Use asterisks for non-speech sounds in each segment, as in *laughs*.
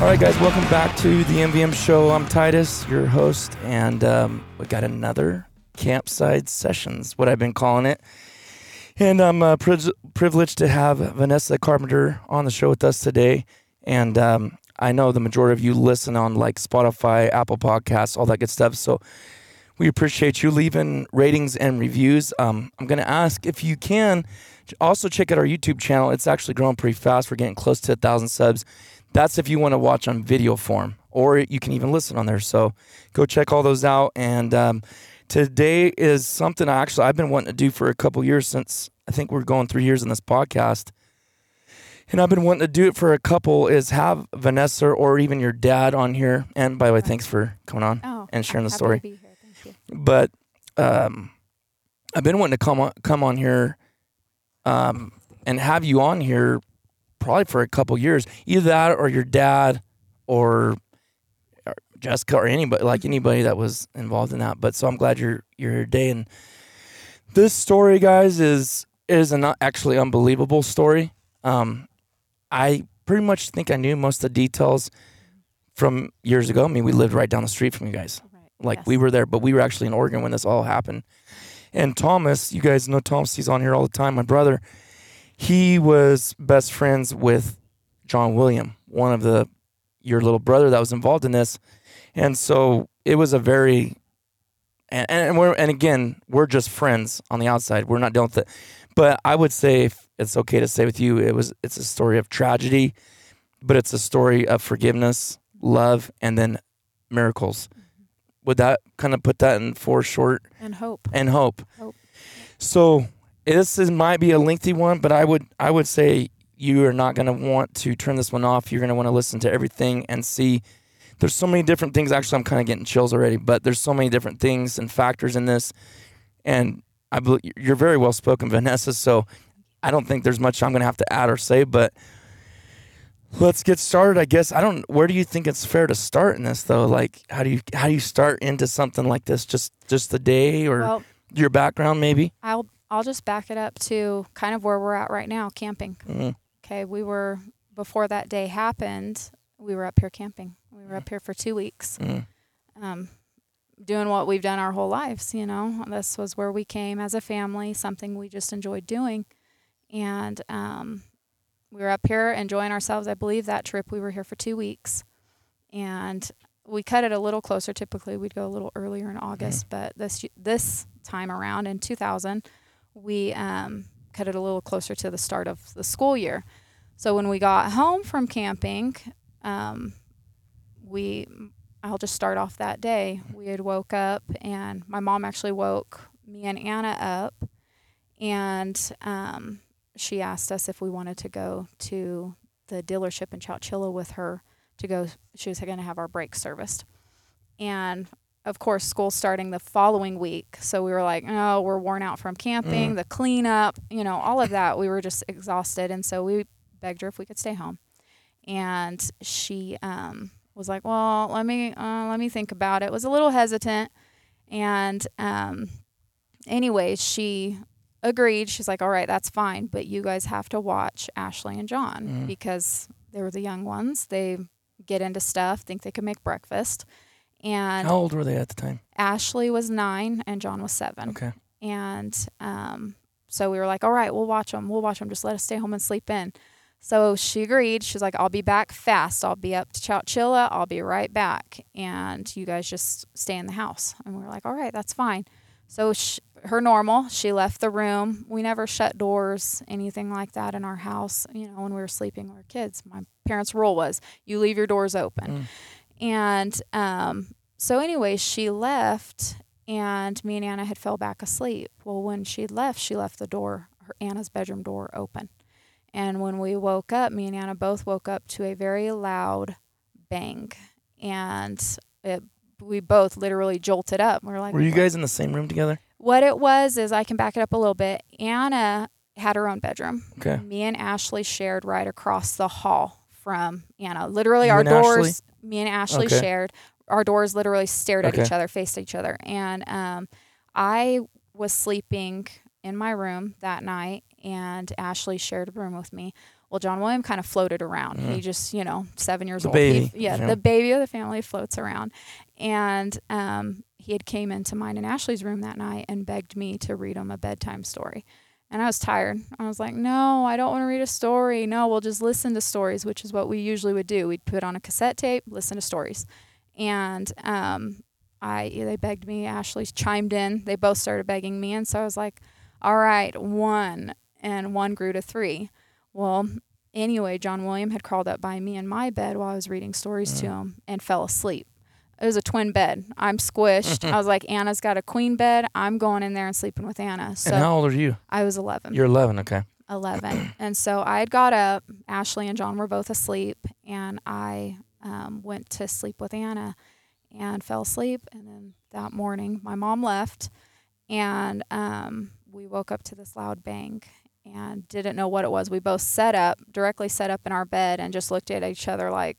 All right, guys, welcome back to the MVM show. I'm Titus, your host, and um, we got another campsite sessions, what I've been calling it. And I'm uh, pri- privileged to have Vanessa Carpenter on the show with us today. And um, I know the majority of you listen on like Spotify, Apple Podcasts, all that good stuff. So we appreciate you leaving ratings and reviews. Um, I'm going to ask if you can also check out our YouTube channel. It's actually growing pretty fast. We're getting close to a thousand subs. That's if you want to watch on video form, or you can even listen on there. So go check all those out. And um, today is something I actually I've been wanting to do for a couple years since I think we're going three years in this podcast. And I've been wanting to do it for a couple is have Vanessa or even your dad on here. And by the way, thanks for coming on Oh, and sharing the story To be here. Thank you. but um, I've been wanting to come on, come on here, um, and have you on here probably for a couple years. Either that, or your dad, or, or Jessica, or anybody like anybody that was involved in that. But so I'm glad you're you're here today. And this story, guys, is is an actually unbelievable story. Um, I pretty much think I knew most of the details from years ago. I mean, we lived right down the street from you guys Right. like Yes. we were there, but we were actually in Oregon when this all happened. And Thomas, you guys know Thomas, he's on here all the time. My brother, he was best friends with John William, one of the your little brother that was involved in this, and so it was a very and and we're and again we're just friends on the outside. We're not dealing with it, but I would say if it's okay to say with you, it was it's a story of tragedy, but it's a story of forgiveness, love, and then miracles would that kind of put that in four short And hope. and hope. Hope. So this is might be a lengthy one, but I would I would say you are not going to want to turn this one off. You're going to want to listen to everything and see. There's so many different things. Actually, I'm kind of getting chills already, but there's so many different things and factors in this, and I believe you're very well spoken, *laughs* Vanessa. So I don't think there's much I'm going to have to add or say, but. Let's get started. I guess I don't. Where do you think it's fair to start in this, though? Like, how do you how do you start into something like this? Just just the day or Well, your background, maybe? I'll I'll just back it up to kind of where we're at right now, camping. Mm. Okay, we were before that day happened. We were up here camping. We were up here for two weeks, Mm. um, doing what we've done our whole lives. You know, this was where we came as a family, something we just enjoyed doing, and um, we were up here enjoying ourselves. I believe that trip we were here for two weeks, and we cut it a little closer. Typically, we'd go a little earlier in August, but this this time around in 2000, we um, cut it a little closer to the start of the school year. So when we got home from camping, um, we I'll just start off that day. We had woke up and my mom actually woke me and Anna up and um, she asked us if we wanted to go to the dealership in Chowchilla with her to go she was going to have our brakes serviced. And of course, school starting the following week. So we were like, oh, we're worn out from camping, Mm. the cleanup, you know, all of that. We were just exhausted. And so we begged her if we could stay home. And she um, was like, well, let me, uh, let me think about it. Was a little hesitant. And um, anyways, she agreed. She's like, all right, that's fine. But you guys have to watch Ashley and John Mm. because they were the young ones. They get into stuff, think they can make breakfast. And How old were they at the time? Ashley was nine and John was seven. Okay. And um, so we were like, all right, we'll watch them. We'll watch them. Just let us stay home and sleep in. So she agreed. She's like, I'll be back fast. I'll be up to Chowchilla. I'll be right back. And you guys just stay in the house. And we were like, all right, that's fine. So sh- her normal, she left the room. We never shut doors, anything like that in our house. You know, when we were sleeping, we were kids. My parents' rule was you leave your doors open. And um, so, anyway, she left, and me and Anna had fell back asleep. Well, when she left, she left the door, her Anna's bedroom door open. And when we woke up, me and Anna both woke up to a very loud bang, and it, we both literally jolted up. We were like, Were you guys in the same room together? What it was is I can back it up a little bit. Anna had her own bedroom. Okay. Me and Ashley shared right across the hall from Anna. Literally, You our doors. Ashley? Me and Ashley Okay. shared. Our doors literally stared at Okay. each other, faced each other, and um, I was sleeping in my room that night, and Ashley shared a room with me. Well, John William kind of floated around. He just, you know, seven years The old. He- baby, yeah, yeah. the baby of the family floats around, and um, he had came into mine and Ashley's room that night and begged me to read him a bedtime story. And I was tired. I was like, no, I don't want to read a story. No, we'll just listen to stories, which is what we usually would do. We'd put on a cassette tape, listen to stories. And um, I they begged me. Ashley chimed in. They both started begging me. And so I was like, all right, one. And one grew to three. Well, anyway, John William had crawled up by me in my bed while I was reading stories to him and fell asleep. It was a twin bed. I'm squished. I was like, Anna's got a queen bed. I'm going in there and sleeping with Anna. So and how old are you? I was 11. You're 11. Okay. 11. *clears throat* and so I had got up. Ashley and John were both asleep, and I um, went to sleep with Anna and fell asleep. And then that morning, my mom left, and um, we woke up to this loud bang and didn't know what it was. We both set up, directly set up in our bed, and just looked at each other like,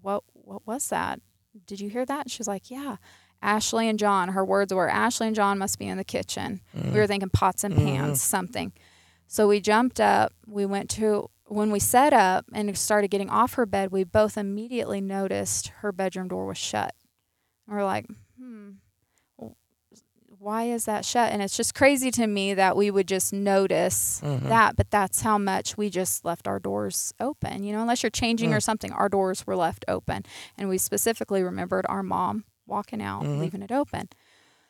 "What? What was that? Did you hear that?" She's like, "Yeah." Ashley and John. Her words were, "Ashley and John must be in the kitchen." We were thinking pots and pans, something. So we jumped up. We went to when we set up and started getting off her bed. We both immediately noticed her bedroom door was shut. And we're like, hmm, why is that shut? And it's just crazy to me that we would just notice Mhm. that, but that's how much we just left our doors open. You know, unless you're changing or something, our doors were left open. And we specifically remembered our mom walking out, Mhm. leaving it open.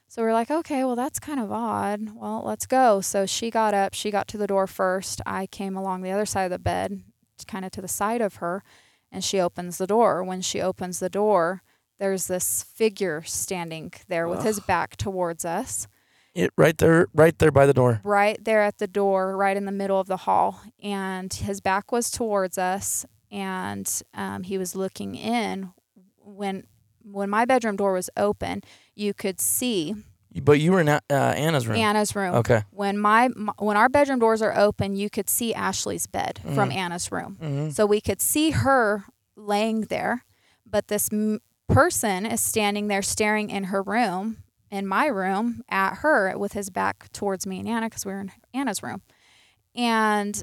So we're like, okay, well, that's kind of odd. Well, let's go. So she got up, she got to the door first. I came along the other side of the bed, kind of to the side of her, and she opens the door. When she opens the door, there's this figure standing there with his back towards us, It right there, right there by the door. right there at the door, right in the middle of the hall. And his back was towards us, and um, he was looking in. When when my bedroom door was open, you could see But you were in uh, Anna's room. Anna's room. Okay. When my m- when our bedroom doors are open, you could see Ashley's bed from Mm. Anna's room. hmm So we could see her laying there, but this m- person is standing there staring in her room, in my room, at her with his back towards me and Anna because we were in Anna's room. And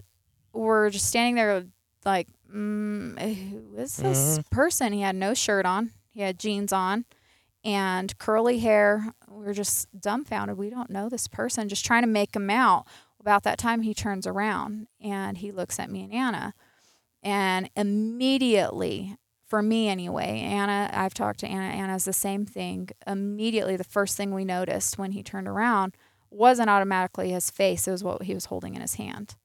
we're just standing there like, mm, who is this person? He had no shirt on, he had jeans on and curly hair. We're just dumbfounded. We don't know this person, just trying to make him out. About that time, he turns around and he looks at me and Anna. And immediately, for me anyway, Anna, I've talked to Anna, Anna's the same thing. Immediately, the first thing we noticed when he turned around wasn't automatically his face, it was what he was holding in his hand.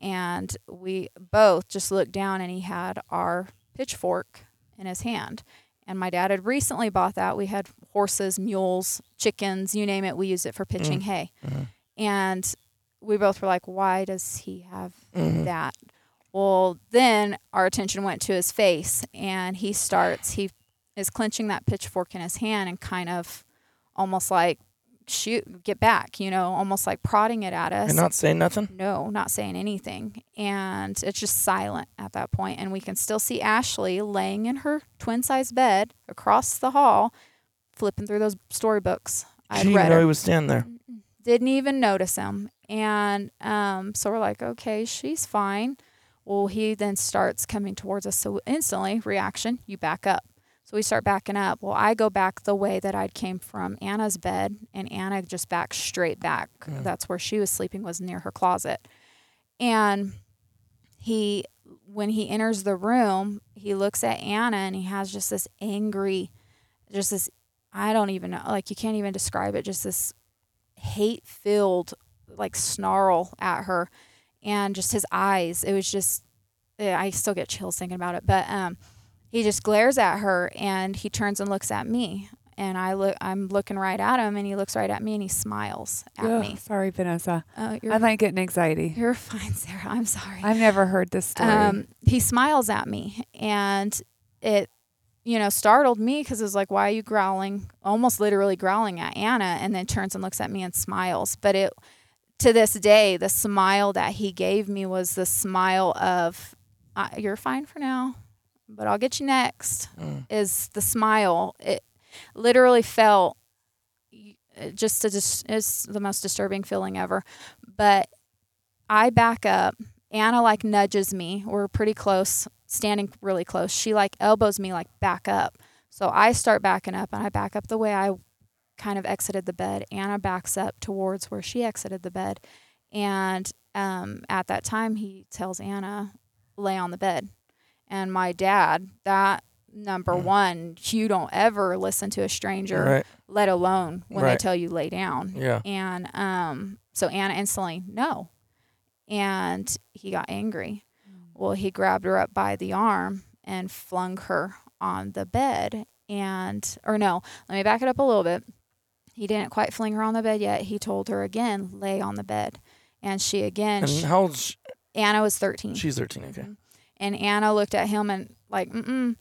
and we both just looked down and he had our pitchfork in his hand. And my dad had recently bought that. We had horses, mules, chickens, you name it. We used it for pitching Mm. hay. Mhm. And we both were like, why does he have Mhm. that? Well, then our attention went to his face and he starts, he is clenching that pitchfork in his hand and kind of almost like, shoot, get back, you know, almost like prodding it at us. And not saying nothing. No, not saying anything. And it's just silent at that point. And we can still see Ashley laying in her twin size bed across the hall, flipping through those storybooks. I'd didn't read even know he was standing there. Didn't even notice him. And um, so we're like, okay, she's fine. Well, he then starts coming towards us. So instantly, reaction, you back up. So we start backing up. Well, I go back the way that I'd came from Anna's bed, and Anna just backs straight back. Mm. That's where she was sleeping, was near her closet. And he, when he enters the room, he looks at Anna and he has just this angry, just this, I don't even know, like you can't even describe it, just this hate filled, like snarl at her. And just his eyes, it was just, I still get chills thinking about it. But um, he just glares at her and he turns and looks at me. And I look, I'm looking right at him, and he looks right at me, and he smiles at Ugh, me. Sorry, Vanessa. Uh, you're, I'm like getting anxiety. you're *laughs* fine, Sarah. I'm sorry. I've never heard this story. Um, he smiles at me, and it, you know, startled me because it was like, "Why are you growling?" Almost literally growling at Anna, and then turns and looks at me and smiles. But it, to this day, the smile that he gave me was the smile of, uh, "You're fine for now, but I'll get you next." Mm. Is the smile? It literally felt just a dis- it's the most disturbing feeling ever. But I back up. Anna like nudges me. We're pretty close, standing really close. She like elbows me like back up. So I start backing up and I back up the way I kind of exited the bed. Anna backs up towards where she exited the bed. And um, at that time, he tells Anna, lay on the bed. And my dad, that number Mm. one, you don't ever listen to a stranger, Right. let alone when they tell you lay down. Yeah. And um, so Anna instantly, no. And he got angry. Well, he grabbed her up by the arm and flung her on the bed. And, or no, let me back it up a little bit. He didn't quite fling her on the bed yet. He told her again, lay on the bed. And she again, And she- how old? Sh- Anna was 13. she's 13. Okay. And Anna looked at him and like, mm-mm.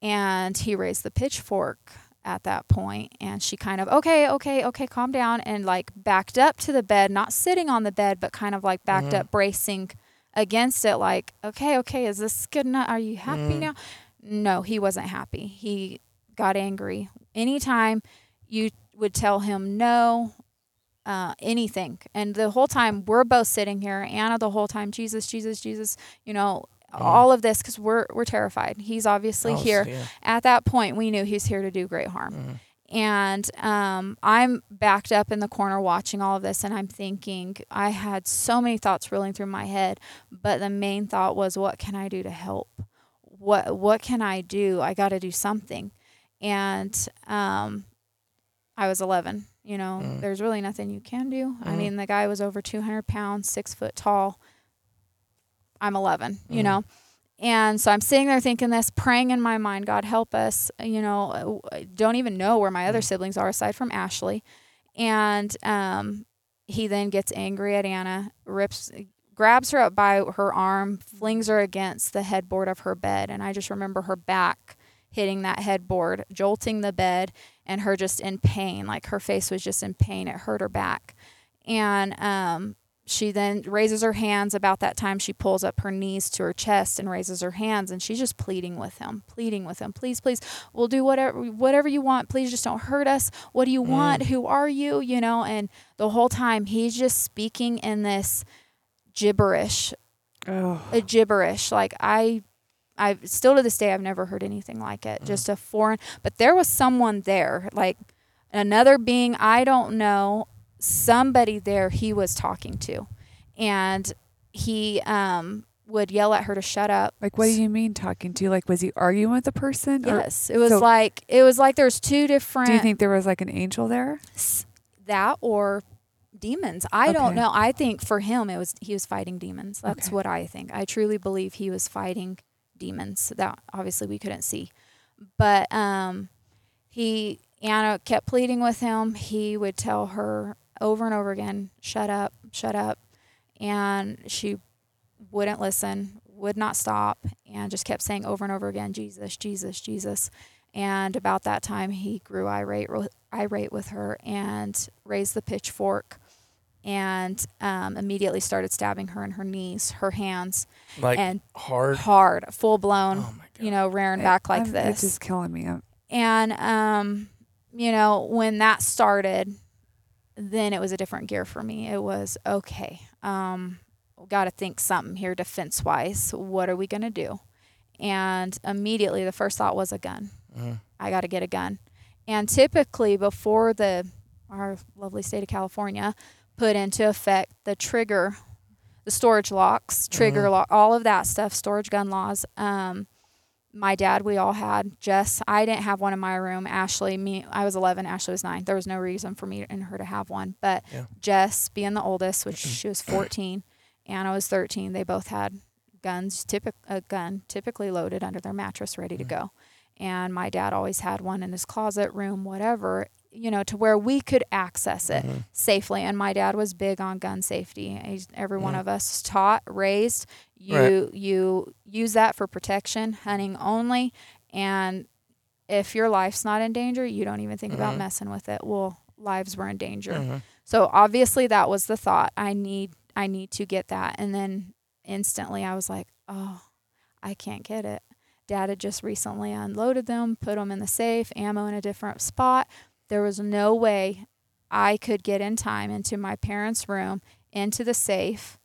And he raised the pitchfork at that point and she kind of, okay, okay, okay, calm down and like backed up to the bed, not sitting on the bed, but kind of like backed Mhm. up, bracing against it, like, okay, okay, is this good enough? Are you happy Mm. now? No, he wasn't happy. He got angry. Anytime you would tell him no, uh, anything. And the whole time we're both sitting here, Anna the whole time, Jesus, Jesus, Jesus, you know, all of this because we're we're terrified. He's obviously Oh, here. yeah. At that point, we knew he's here to do great harm. Mhm. And um, I'm backed up in the corner watching all of this, and I'm thinking I had so many thoughts rolling through my head, but the main thought was, what can I do to help? What what can I do? I got to do something. And um, I was 11. You know, Mm. there's really nothing you can do. I Mhm. mean, the guy was over 200 pounds, six foot tall. I'm 11. You Mm. know. And so I'm sitting there thinking this, praying in my mind, God help us. You know, I don't even know where my other Mm. siblings are aside from Ashley. And um, he then gets angry at Anna, rips, grabs her up by her arm, flings her against the headboard of her bed. And I just remember her back hitting that headboard, jolting the bed, and her just in pain. Like her face was just in pain. It hurt her back. And um, she then raises her hands. About that time, she pulls up her knees to her chest and raises her hands, and she's just pleading with him, pleading with him. Please, please, we'll do whatever whatever you want. Please, just don't hurt us. What do you want? Who are you? You know. And the whole time, he's just speaking in this gibberish, oh, a gibberish. Like I, I still to this day, I've never heard anything like it. Just a foreign. But there was someone there, like another being I don't know, somebody there he was talking to, and he um would yell at her to shut up. like what do you mean talking to? Like was he arguing with the person? Or Yes, it was so- like it was like there's two different. do you think there was like an angel there? that or demons. I don't know. I think for him it was he was fighting demons. That's Okay. what I think. I truly believe he was fighting demons that obviously we couldn't see. But um he Anna kept pleading with him. He would tell her over and over again, "Shut up, shut up." And she wouldn't listen, would not stop, and just kept saying over and over again, "Jesus, Jesus, Jesus." And about that time, he grew irate, irate with her and raised the pitchfork and um, immediately started stabbing her in her knees, her hands, Like and hard. hard, full blown, Oh my god. you know, rearing back like I'm- this. It's just killing me. I'm- And um, you know, when that started, then it was a different gear for me. It was okay. Um, got to think something here defense wise. What are we gonna do? And immediately, the first thought was a gun. Mhm. I got to get a gun. And typically, before the our lovely state of California put into effect the trigger, the storage locks, trigger lock, all of that stuff, storage gun laws. Um, my dad, we all had. Jess, I didn't have one in my room. Ashley, me, I was 11. Ashley was nine. There was no reason for me and her to have one. But Yeah. Jess, being the oldest, which *clears throat* she was 14, Anna was 13. They both had guns, typic, a gun typically loaded under their mattress, ready to go. And my dad always had one in his closet, room, whatever, you know, to where we could access it Mm-hmm. safely. And my dad was big on gun safety. He's, every one Mhm. of us taught, raised. You Right. you use that for protection, hunting only, and if your life's not in danger, you don't even think about Mhm. messing with it. Well, lives were in danger. Mhm. So obviously that was the thought. I need I need to get that. And then instantly I was like, "Oh, I can't get it." Dad had just recently unloaded them, put them in the safe, ammo in a different spot. There was no way I could get in time into my parents' room, into the safe,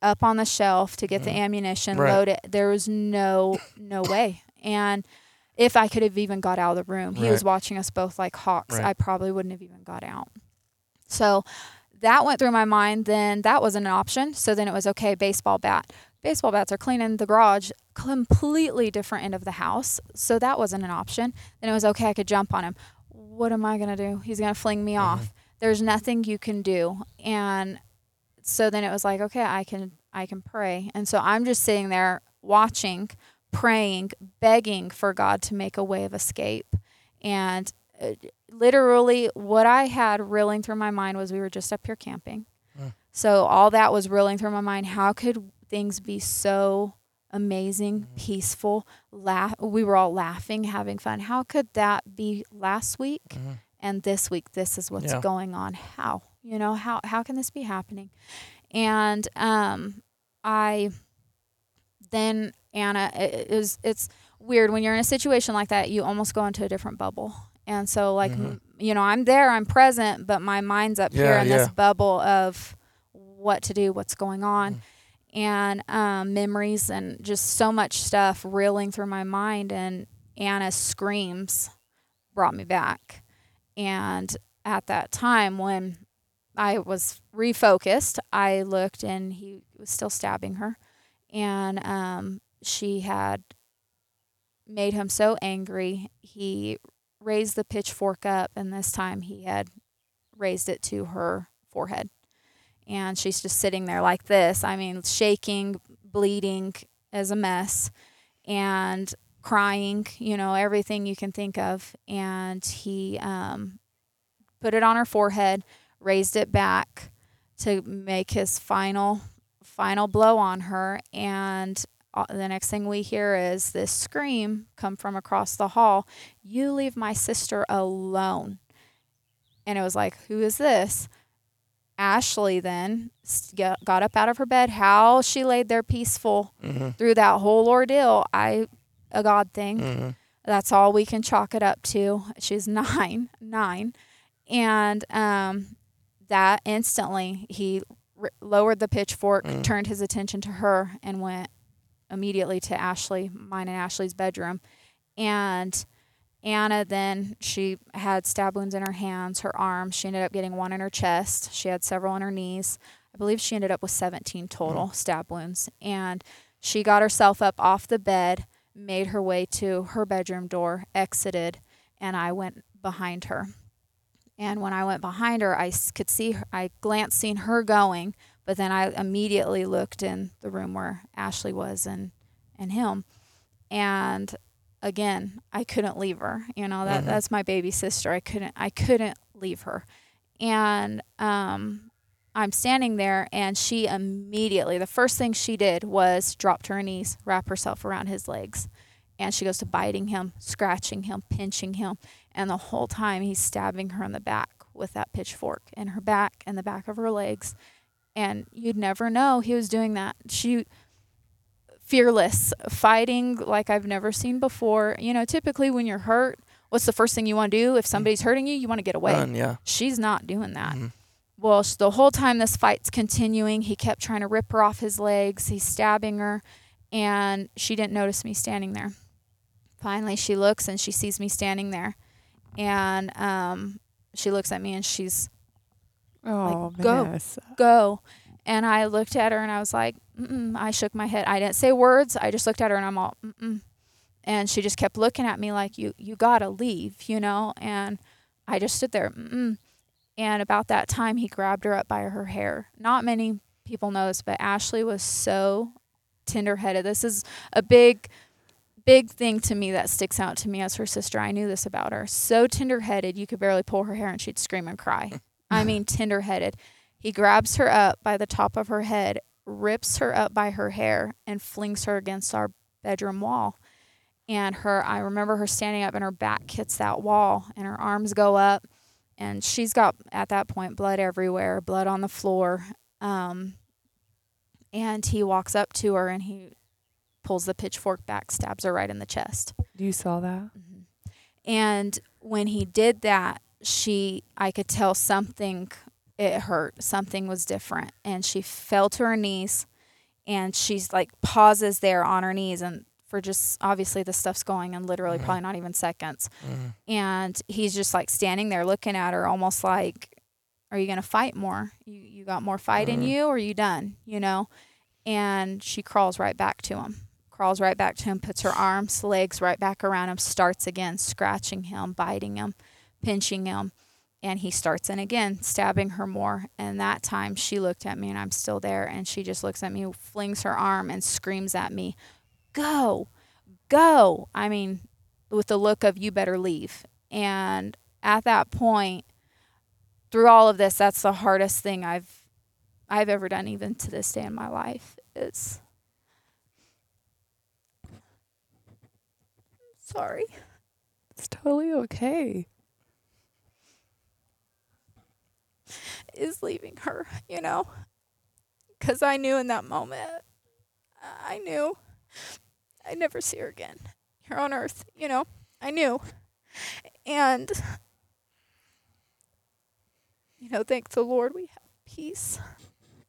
up on the shelf to get the Mhm. ammunition, Right. load it. There was no no *coughs* way. And if I could have even got out of the room, he was watching us both like hawks. Right. I probably wouldn't have even got out. So that went through my mind. Then that wasn't an option. So then it was okay, baseball bat. Baseball bats are clean in the garage, completely different end of the house. So that wasn't an option. Then it was okay, I could jump on him. What am I going to do? He's going to fling me off. There's nothing you can do. And so then it was like, okay, I can I can pray. And so I'm just sitting there watching, praying, begging for God to make a way of escape. And uh, literally what I had reeling through my mind was we were just up here camping. Mm. So all that was reeling through my mind. How could things be so amazing, peaceful? Laugh we were all laughing, having fun. How could that be last week Mhm. and this week this is what's Yeah. going on? How? You know, how how can this be happening? And um I then Anna it, it was it's weird when you're in a situation like that, you almost go into a different bubble. And so like Mhm. you know, I'm there, I'm present, but my mind's up here Yeah, in this bubble of what to do, what's going on. Mm. And um, memories and just so much stuff reeling through my mind and Anna's screams brought me back. And at that time when I was refocused, I looked and he was still stabbing her. And um, she had made him so angry, he raised the pitchfork up, and this time he had raised it to her forehead. And she's just sitting there like this. I mean, shaking, bleeding as a mess, and crying, you know, everything you can think of. And he um, put it on her forehead, raised it back to make his final final blow on her and uh, the next thing we hear is this scream come from across the hall you leave my sister alone and it was like who is this ashley then got up out of her bed how she laid there peaceful Mhm. through that whole ordeal i a god thing Mhm. that's all we can chalk it up to. She's *laughs* nine, nine, and um, that instantly he r- lowered the pitchfork, Mm. turned his attention to her, and went immediately to Ashley, mine and Ashley's bedroom, and Anna then she had stab wounds in her hands, her arms. She ended up getting one in her chest. She had several in her knees. I believe she ended up with 17 total mm-hmm. stab wounds, and she got herself up off the bed made her way to her bedroom door, exited, and I went behind her. And when I went behind her, I could see her, I glanced seen her going, but then I immediately looked in the room where Ashley was and and him. And again, I couldn't leave her. You know, that Mhm. that's my baby sister. I couldn't I couldn't leave her. And um I'm standing there and she immediately the first thing she did was drop to her knees, wrap herself around his legs. And she goes to biting him, scratching him, pinching him. And the whole time he's stabbing her in the back with that pitchfork in her back and the back of her legs. And you'd never know he was doing that. She fearless, fighting like I've never seen before. You know, typically when you're hurt, what's the first thing you want to do? If somebody's hurting you, you want to get away. Run, yeah. She's not doing that. Mhm. Well, sh- the whole time this fight's continuing, he kept trying to rip her off his legs. He's stabbing her, and she didn't notice me standing there. Finally, she looks and she sees me standing there, and um, she looks at me and she's Oh, go. Vanessa. go. And I looked at her and I was like, Mm-mm. I shook my head. I didn't say words. I just looked at her and I'm all, Mm-mm. and she just kept looking at me like, you, you gotta leave, you know. And I just stood there. Mm-mm. And about that time, he grabbed her up by her hair. Not many people know this, but Ashley was so tender headed. This is a big, big thing to me that sticks out to me as her sister. I knew this about her. So tender headed, you could barely pull her hair and she'd scream and cry. *laughs* I mean, tenderheaded. He grabs her up by the top of her head, rips her up by her hair, and flings her against our bedroom wall. And her, I remember her standing up, and her back hits that wall, and her arms go up, and she's got at that point blood everywhere, blood on the floor. Um, and he walks up to her, and he pulls the pitchfork back, stabs her right in the chest. You saw that? Mm-hmm. And when he did that, she, I could tell something, it hurt. Something was different. And she fell to her knees and she's like pauses there on her knees and for just obviously the stuff's going in literally Mhm. probably not even seconds. Mhm. And he's just like standing there looking at her almost like, are you going to fight more? You, you got more fight in Mhm. you or are you done? You know? And she crawls right back to him crawls right back to him, puts her arms, legs right back around him, starts again, scratching him, biting him, pinching him. And he starts in again, stabbing her more. And that time she looked at me and I'm still there. And she just looks at me, flings her arm, and screams at me, Go, go. I mean, with the look of, You better leave. And at that point, through all of this, that's the hardest thing I've I've ever done, even to this day in my life. Is sorry. It's totally okay. Is leaving her, you know? Because I knew in that moment, I knew I'd never see her again here on earth, you know? I knew. And, you know, thank the Lord we have peace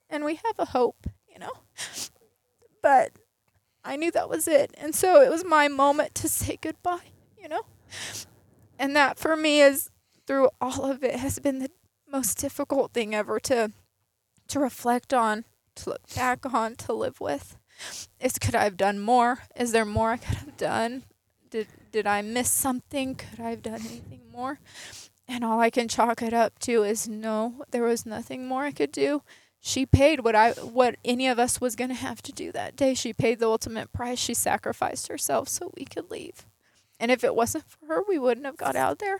and we have a hope, you know? But I knew that was it. And so it was my moment to say goodbye, you know? And that for me is through all of it has been the most difficult thing ever to to reflect on, to look back on, to live with. Is could I have done more? Is there more I could have done? Did did I miss something? Could I have done anything more? And all I can chalk it up to is no, there was nothing more I could do. She paid what I what any of us was gonna have to do that day. She paid the ultimate price. She sacrificed herself so we could leave. And if it wasn't for her, we wouldn't have got out there.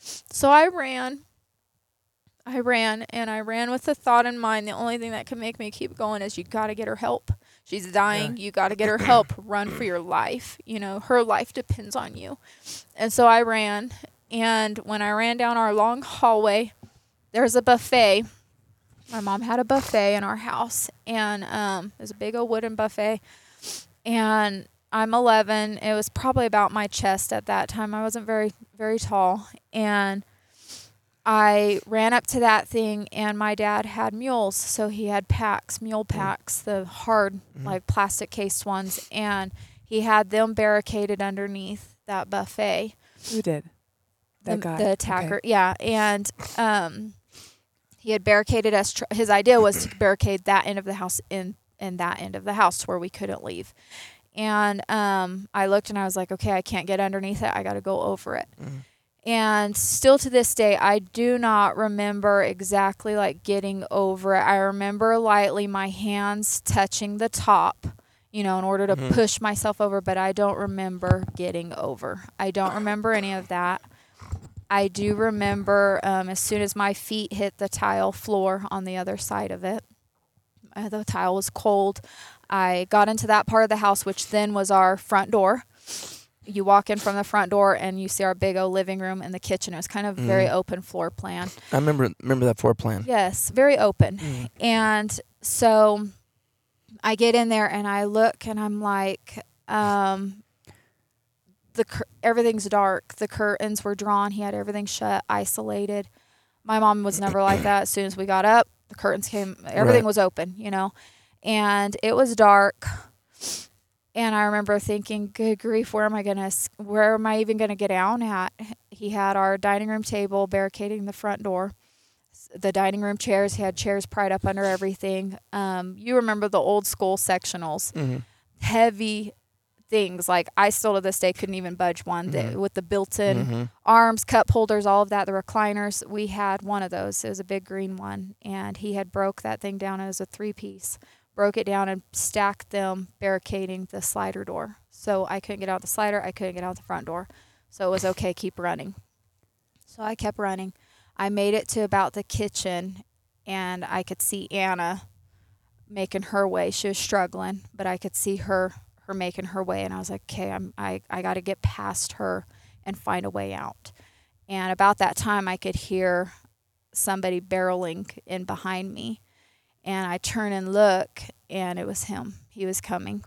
So I ran I ran and I ran with the thought in mind the only thing that can make me keep going is you got to get her help. She's dying. You got to get her help. Run for your life. You know, her life depends on you. And so I ran. And when I ran down our long hallway, there's a buffet. My mom had a buffet in our house, and um, it was a big old wooden buffet. And I'm 11. It was probably about my chest at that time. I wasn't very, very tall. And I ran up to that thing, and my dad had mules, so he had packs, mule packs, the hard, Mhm. like plastic cased ones, and he had them barricaded underneath that buffet. Who did? The, guy. the Okay. attacker, yeah, and um, he had barricaded us. Tr- his idea was to barricade that end of the house in in that end of the house where we couldn't leave. And um, I looked and I was like, okay, I can't get underneath it. I got to go over it. Mhm. And still to this day, I do not remember exactly like getting over it. I remember lightly my hands touching the top, you know, in order to Mhm. push myself over, but I don't remember getting over. I don't remember any of that. I do remember um, as soon as my feet hit the tile floor on the other side of it, uh, the tile was cold. I got into that part of the house, which then was our front door. You walk in from the front door and you see our big old living room and the kitchen. It was kind of very Mhm. open floor plan. I remember remember that floor plan. Yes, very open. Mm. And so I get in there and I look and I'm like, um, the cur- everything's dark. The curtains were drawn. He had everything shut, isolated. My mom was never like that. As soon as we got up, the curtains came. Everything Right. was open, you know, and it was dark. And I remember thinking, "Good grief, where am I gonna? Where am I even gonna get down at?" He had our dining room table barricading the front door the dining room chairs. He had chairs pried up under everything. Um, you remember the old school sectionals, Mhm. heavy things. Like I still to this day couldn't even budge one the- Mhm. with the built-in Mhm. arms, cup holders, all of that. The recliners. We had one of those. It was a big green one, and he had broke that thing down as a three-piece. Broke it down and stacked them, barricading the slider door. So I couldn't get out the slider. I couldn't get out the front door. So it was okay. Keep running. So I kept running. I made it to about the kitchen and I could see Anna making her way. She was struggling, but I could see her her making her way and I was like, "Okay, I'm I I got to get past her and find a way out." And about that time I could hear somebody barreling in behind me. And I turn and look and it was him. He was coming.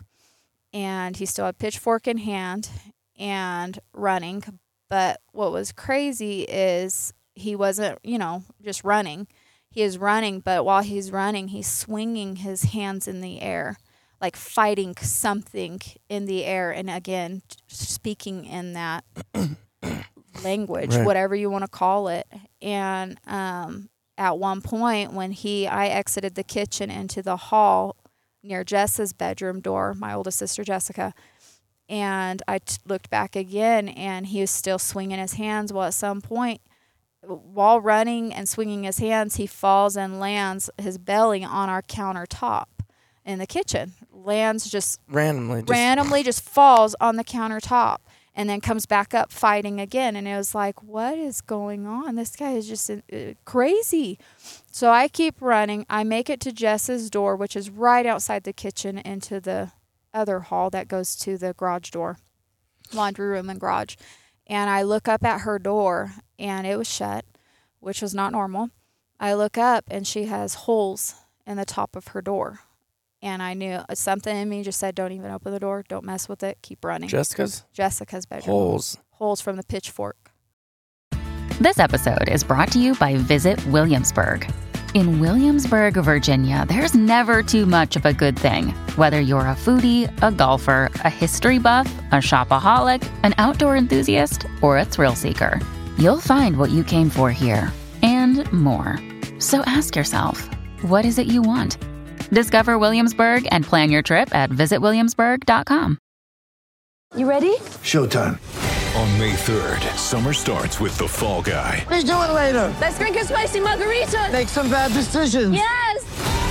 And he still had pitchfork in hand and running. But what was crazy is he wasn't, you know, just running. He is running, but while he's running, he's swinging his hands in the air, like fighting something in the air. And again, speaking in that *coughs* language, Right. whatever you want to call it. And um, at one point, when he, I exited the kitchen into the hall near Jessa's bedroom door, my oldest sister Jessica, and I t- looked back again, and he was still swinging his hands. Well, at some point, while running and swinging his hands, he falls and lands his belly on our countertop in the kitchen. Lands just Randomly. Just, randomly just falls on the countertop and then comes back up fighting again. And it was like what is going on? This guy is just uh, crazy. So i keep running. I make it to jess's door which is right outside the kitchen into the other hall that goes to the garage door laundry room and garage. And i look up at her door and it was shut which was not normal. I look up and she has holes in the top of her door and I knew uh, something in me just said, "Don't even open the door. Don't mess with it. Keep running." Jessica's Jessica's bedroom holes. holes from the pitchfork. This episode is brought to you by Visit Williamsburg. In Williamsburg, Virginia, there's never too much of a good thing. Whether you're a foodie, a golfer, a history buff, a shopaholic, an outdoor enthusiast, or a thrill seeker, you'll find what you came for here and more. So ask yourself, what is it you want? Discover Williamsburg and plan your trip at visitwilliamsburg.com. You ready? Showtime. On May 3rd, summer starts with The Fall Guy. Let's do it later. Let's drink a spicy margarita. Make some bad decisions. Yes.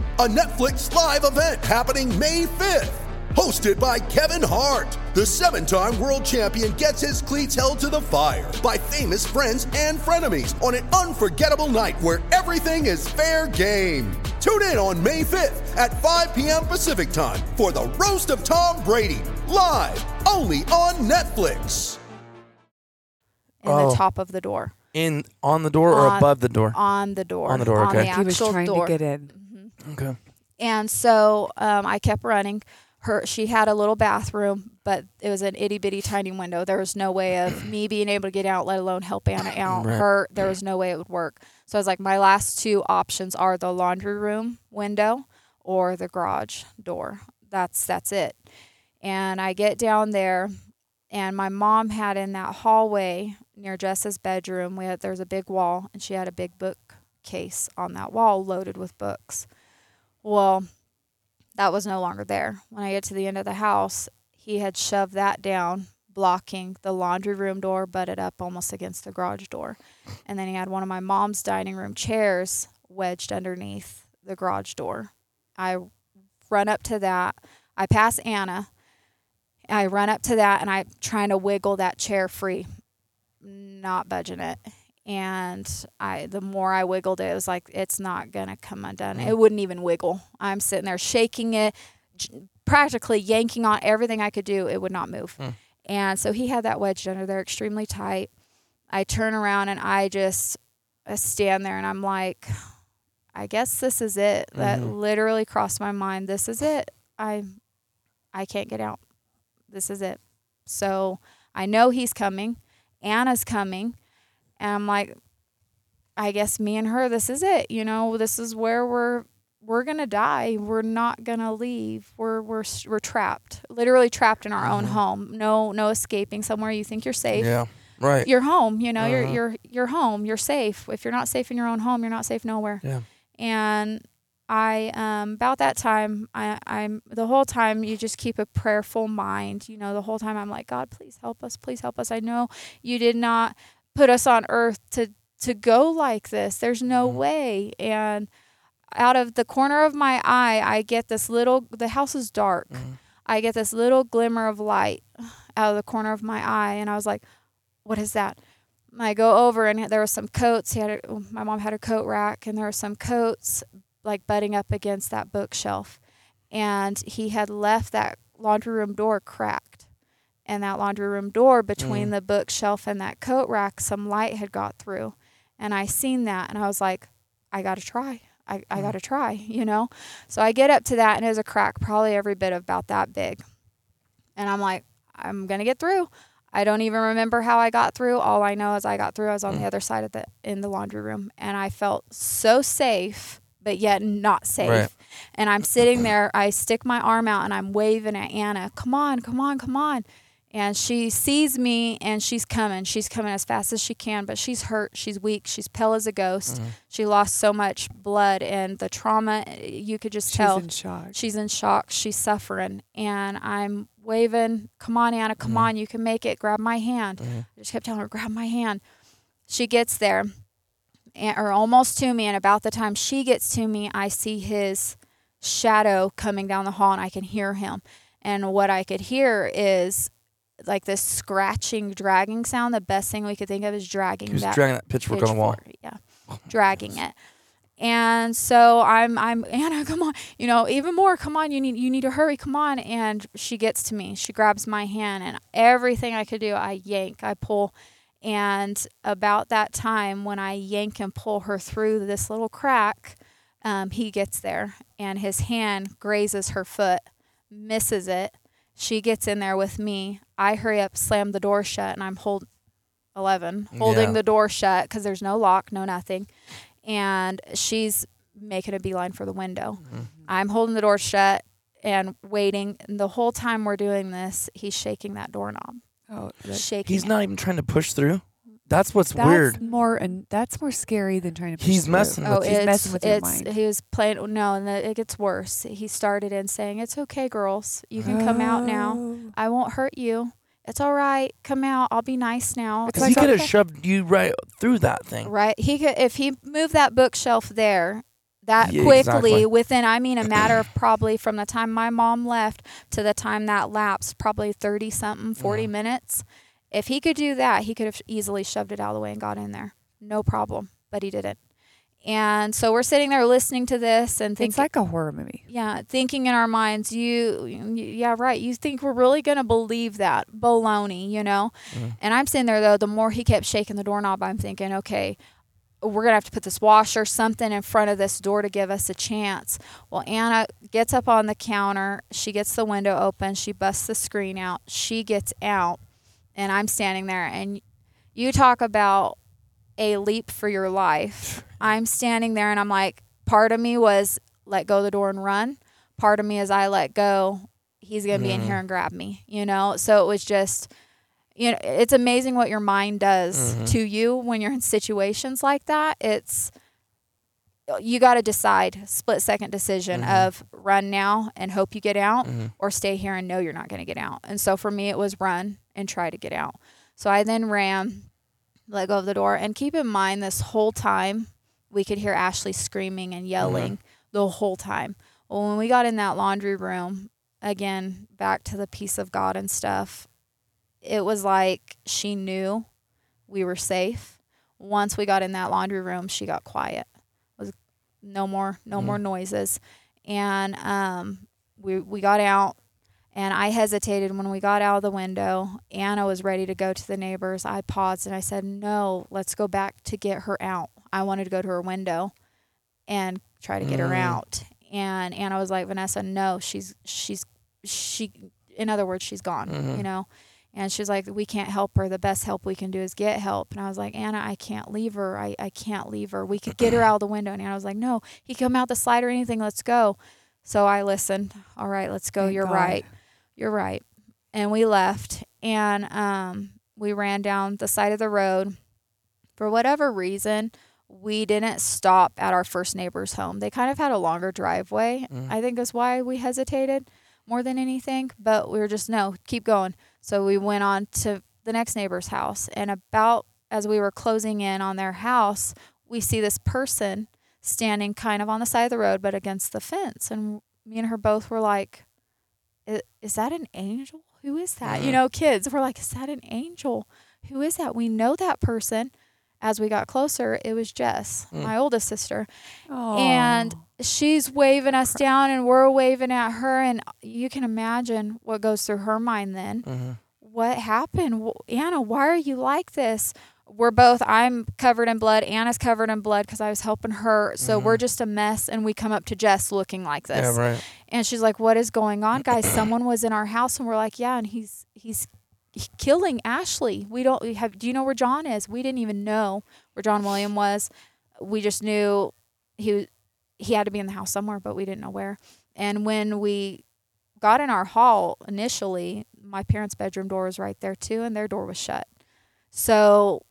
a Netflix live event happening May 5th. Hosted by Kevin Hart, the seven time world champion gets his cleats held to the fire by famous friends and frenemies on an unforgettable night where everything is fair game. Tune in on May 5th at 5 p.m. Pacific time for the Roast of Tom Brady, live only on Netflix. in Oh. the top of the door. In on the door or On- above the door? On the door. On the door, okay. the He was trying door. to get in. Okay. And so um, I kept running, her she had a little bathroom, but it was an itty bitty tiny window. There was no way of me being able to get out, let alone help Anna *coughs* out. Right. Her there was no way it would work. So I was like, my last two options are the laundry room window or the garage door. That's that's it. And I get down there, and my mom had in that hallway near Jess's bedroom. We had there's a big wall, and she had a big bookcase on that wall loaded with books. Well, that was no longer there. When I get to the end of the house, he had shoved that down, blocking the laundry room door, butted up almost against the garage door. And then he had one of my mom's dining room chairs wedged underneath the garage door. I run up to that. I pass Anna. I run up to that and I'm trying to wiggle that chair free, not budging it. And I, the more I wiggled it, it was like it's not gonna come undone. It wouldn't even wiggle. I'm sitting there shaking it, j- practically yanking on everything I could do. It would not move. And so he had that wedged under there extremely tight. I turn around and I just I stand there and I'm like, I guess this is it. That Mhm. literally crossed my mind. This is it. I I can't get out. This is it. So I know he's coming. Anna's coming. And I'm like, I guess me and her, this is it. You know, this is where we're we're gonna die. We're not gonna leave. We're we're we're trapped, literally trapped in our own home. No no escaping somewhere you think you're safe. Yeah. Right. You're home. You know, you're Uh-huh. you're you're home. You're safe. If you're not safe in your own home, you're not safe nowhere. Yeah. And I um about that time, I I'm the whole time you just keep a prayerful mind. You know, the whole time I'm like, God, please help us. Please help us. I know you did not put us on earth to to go like this. There's no mm-hmm. way. And out of the corner of my eye, I get this little. The house is dark. Mm-hmm. I get this little glimmer of light out of the corner of my eye, and I was like, "What is that?" I go over, and there were some coats. He had a, my mom had a coat rack, and there were some coats like butting up against that bookshelf, and he had left that laundry room door cracked. And that laundry room door between Mm. the bookshelf and that coat rack, some light had got through. And I seen that and I was like, I gotta try. I, I gotta try, *laughs* you know? So I get up to that and it was a crack, probably every bit of about that big. And I'm like, I'm gonna get through. I don't even remember how I got through. All I know is I got through. I was on the other side of the in the laundry room and I felt so safe, but yet not safe. Right. And I'm sitting there, I stick my arm out and I'm waving at Anna, come on, come on, come on. And she sees me and she's coming. She's coming as fast as she can, but she's hurt. She's weak. She's pale as a ghost. Mm-hmm. She lost so much blood and the trauma, you could just She's tell. She's in shock. She's in shock. She's suffering. And I'm waving, come on, Anna, come mm-hmm. on, you can make it. Grab my hand. Mm-hmm. I just kept telling her, grab my hand. She gets there, and, or almost to me. And about the time she gets to me, I see his shadow coming down the hall and I can hear him. And what I could hear is like this scratching, dragging sound. The best thing we could think of is dragging He was that dragging that pitchfork on the wall. pitchfork, Yeah, dragging it. And so I'm I'm *laughs* Anna, come on, you know, even more, come on, you need you need to hurry, come on. And she gets to me, she grabs my hand, and everything I could do, I yank, I pull. And about that time, when I yank and pull her through this little crack, um, he gets there, and his hand grazes her foot, misses it. She gets in there with me. I hurry up, slam the door shut, and I'm hold 11, holding Yeah. the door shut because there's no lock, no nothing. And she's making a beeline for the window. Mm-hmm. I'm holding the door shut and waiting. And the whole time we're doing this, he's shaking that doorknob. Oh, that- shaking. He's it. not even trying to push through. That's what's that's weird. more and that's more scary than trying to. Push He's through. messing Oh, with He's messing with your it's, mind. He was playing. Oh, no, and the, it gets worse. He started in saying, "It's okay, girls. You can come out now. Oh. I won't hurt you. It's all right. Come out. I'll be nice now." It's Because he could have okay. shoved you right through that thing. Right. He could if he moved that bookshelf there that Yeah, quickly exactly. within I mean a matter of *clears throat* probably from the time my mom left to the time that lapsed, probably 30 something, 40 minutes. If he could do that, he could have easily shoved it out of the way and got in there. No problem, but he didn't. And so we're sitting there listening to this and thinking It's like a horror movie. yeah, thinking in our minds, you, you- yeah, right. You think we're really going to believe that? Baloney, you know? Mm-hmm. And I'm sitting there, though, the more he kept shaking the doorknob, I'm thinking, okay, we're gonna have to put this washer something in front of this door to give us a chance well anna gets up on the counter she gets the window open she busts the screen out she gets out and i'm standing there and you talk about a leap for your life. *laughs* I'm standing there and i'm like part of me was let go of the door and run. Part of me is i let go. He's gonna be in here and grab me you know? So it was just you know it's amazing what your mind does Mhm. to you when you're in situations like that. It's you got to decide split second decision Mhm. of run now and hope you get out Mhm. or stay here and know you're not going to get out. And so for me it was run and try to get out so i then ran let go of the door and keep in mind this whole time we could hear ashley screaming and yelling the whole time well when we got in that laundry room again back to the peace of god and stuff it was like she knew we were safe. Once we got in that laundry room, she got quiet. Was no more no Mhm. more noises. And um we we got out and I hesitated when we got out of the window. Anna was ready to go to the neighbors. I paused and I said, "No, let's go back to get her out." I wanted to go to her window and try to get her Mm. out. And Anna was like, "Vanessa, no, she's she's she in other words, she's gone, Mhm. you know." And she's like, We can't help her. The best help we can do is get help. And I was like, Anna, I can't leave her. I, I can't leave her. We could get her *clears throat* out of the window. And Anna was like, No, he come out the slide or anything. Let's go. So I listened. All right, let's go. Thank You're God. right. You're right. And we left and um, we ran down the side of the road. For whatever reason, we didn't stop at our first neighbor's home. They kind of had a longer driveway. Mm. I think is why we hesitated more than anything. But we were just, no, keep going. So we went on to the next neighbor's house. And about as we were closing in on their house, we see this person standing kind of on the side of the road, but against the fence. And me and her both were like, "I- Is that an angel? Who is that? You Mhm. know, kids, we're like, Is that an angel? Who is that? We know that person. As we got closer, it was Jess, Mm. my oldest sister Oh. and she's waving us down and we're waving at her and you can imagine what goes through her mind then Mhm. what happened Wh- anna why are you like this we're both i'm covered in blood anna's covered in blood because i was helping her. So we're just a mess and we come up to jess looking like this. Mm-hmm. Yeah, right. and she's like what is going on guys? Someone was in our house and we're like yeah and he's he's killing ashley. We don't we have do you know where john is? We didn't even know where john william was. We just knew he was he had to be in the house somewhere but we didn't know where. And when we got in our hall initially my parents bedroom door was right there too and their door was shut. So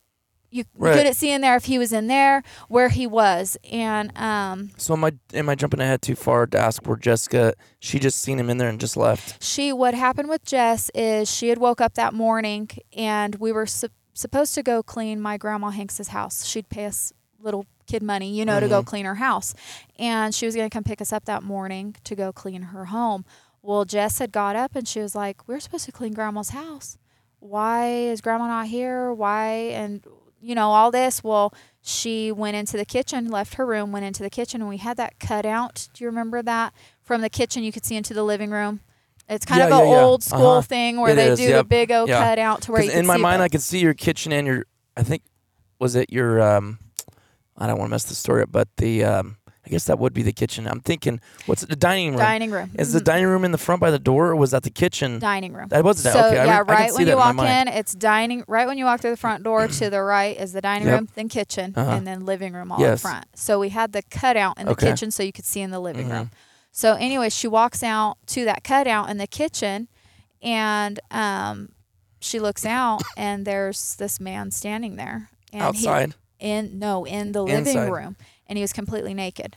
you Right. couldn't see in there if he was in there where he was and um So am I am I jumping ahead too far to ask where Jessica? She just seen him in there and just left. she what happened with Jess is she had woke up that morning and we were sup supposed to go clean my grandma Hanks's house. She'd pay us little kid money, you know, to go Mhm. clean her house. And she was going to come pick us up that morning to go clean her home. Well, Jess had got up and she was like, "We're supposed to clean grandma's house. Why is grandma not here? Why?" And you know, all this. Well, she went into the kitchen, left her room, went into the kitchen, and we had that cut out. Do you remember that? From the kitchen, you could see into the living room. It's kind Yeah, of an yeah, yeah. old school Uh-huh. thing where It they is, do the big old Yeah. cut out to where you can in my mind, both. I could see your kitchen and your. I think was it your. um I don't want to mess the story up, but the. um I guess that would be the kitchen. I'm thinking, what's it? The dining room. Dining room. Is the Mhm. dining room in the front by the door, or was that the kitchen? dining room. That was that. so okay. I, re- yeah, I can right see when that you walk in, it's dining. Right when you walk through the front door, to the right is the dining Yep. room, then kitchen, Uh-huh. and then living room all Yes. front. So we had the cutout in the Okay. kitchen, so you could see in the living Mhm. room. So anyway, she walks out to that cutout in the kitchen, and um, she looks out, and there's this man standing there. And Outside. He, in no, in the living Inside. room, and he was completely naked.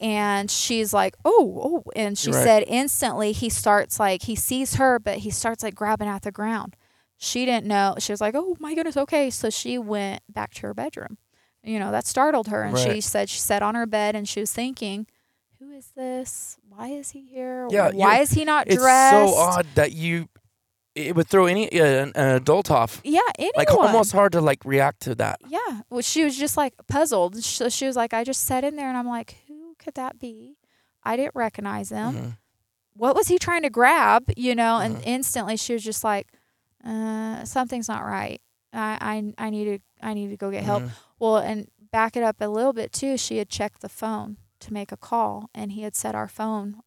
And she's like, "Oh, oh!" And she right. said instantly he starts like he sees her, but he starts like grabbing at the ground. She didn't know. She was like, "Oh my goodness, okay." So she went back to her bedroom. You know that startled her, and she said she sat on her bed and she was thinking, "Who is this? Why is he here? Yeah, Why is he not dressed? It's dressed?" so odd that you. It would throw any uh, an, an adult off. Yeah, anyone. Like almost hard to like react to that. Yeah. Well, she was just like puzzled. So she was like, I just sat in there and I'm like, who could that be? I didn't recognize him. Mhm. What was he trying to grab? You know, and Mhm. instantly she was just like, uh, something's not right. I, I, I need to, I need to go get help. Mhm. Well, and back it up a little bit too, she had checked the phone to make a call, and he had set our phone,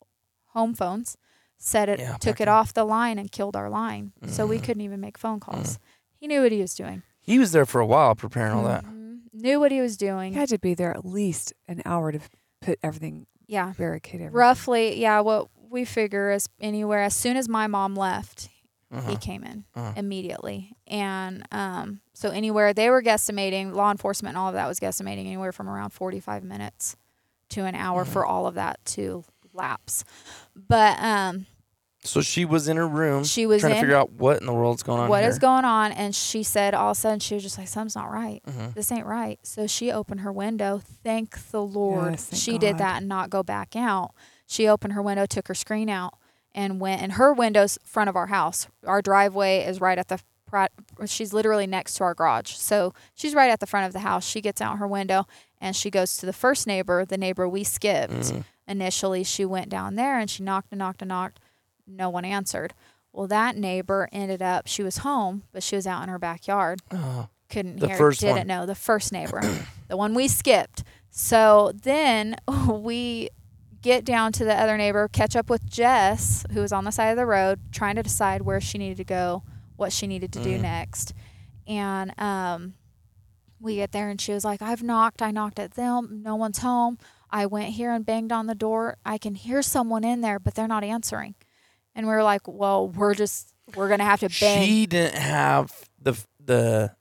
home phones, set it, Yeah, took it off the line and killed our line, so we Mhm. couldn't even make phone calls. He knew what he was doing. He was there for a while preparing all that. Mhm. Knew what he was doing. You had to be there at least an hour to put everything, Yeah. barricade everything. Roughly, yeah. What we figure is anywhere as soon as my mom left, he Uh-huh. came in Uh-huh. immediately, and um, so anywhere they were guesstimating, law enforcement and all of that was guesstimating anywhere from around forty-five minutes to an hour Mm-hmm. for all of that to lapse. But um, So she was in her room. She was trying to in- figure out what in the world's going on. what here. is going on? And she said all of a sudden she was just like, something's not right. Mhm. This ain't right. So she opened her window. Thank the Lord. Yes, thank she did that and not go back out. She opened her window, took her screen out, and went. And her window's front of our house. Our driveway is right at the. pri- She's literally next to our garage, so she's right at the front of the house. She gets out her window and she goes to the first neighbor, the neighbor we skipped Mhm. Initially. She went down there and she knocked and knocked and knocked. No one answered. Well, that neighbor ended up, she was home, but she was out in her backyard. Oh. Couldn't The hear, first didn't one. know. The first neighbor, *coughs* the one we skipped. So then *laughs* we get down to the other neighbor, catch up with Jess, who was on the side of the road, trying to decide where she needed to go, what she needed to do Mm. next. And um, we get there and she was like, I've knocked. I knocked at them. No one's home. I went here and banged on the door. I can hear someone in there, but they're not answering. And we were like, well, we're just, we're going to have to bang. She didn't have the the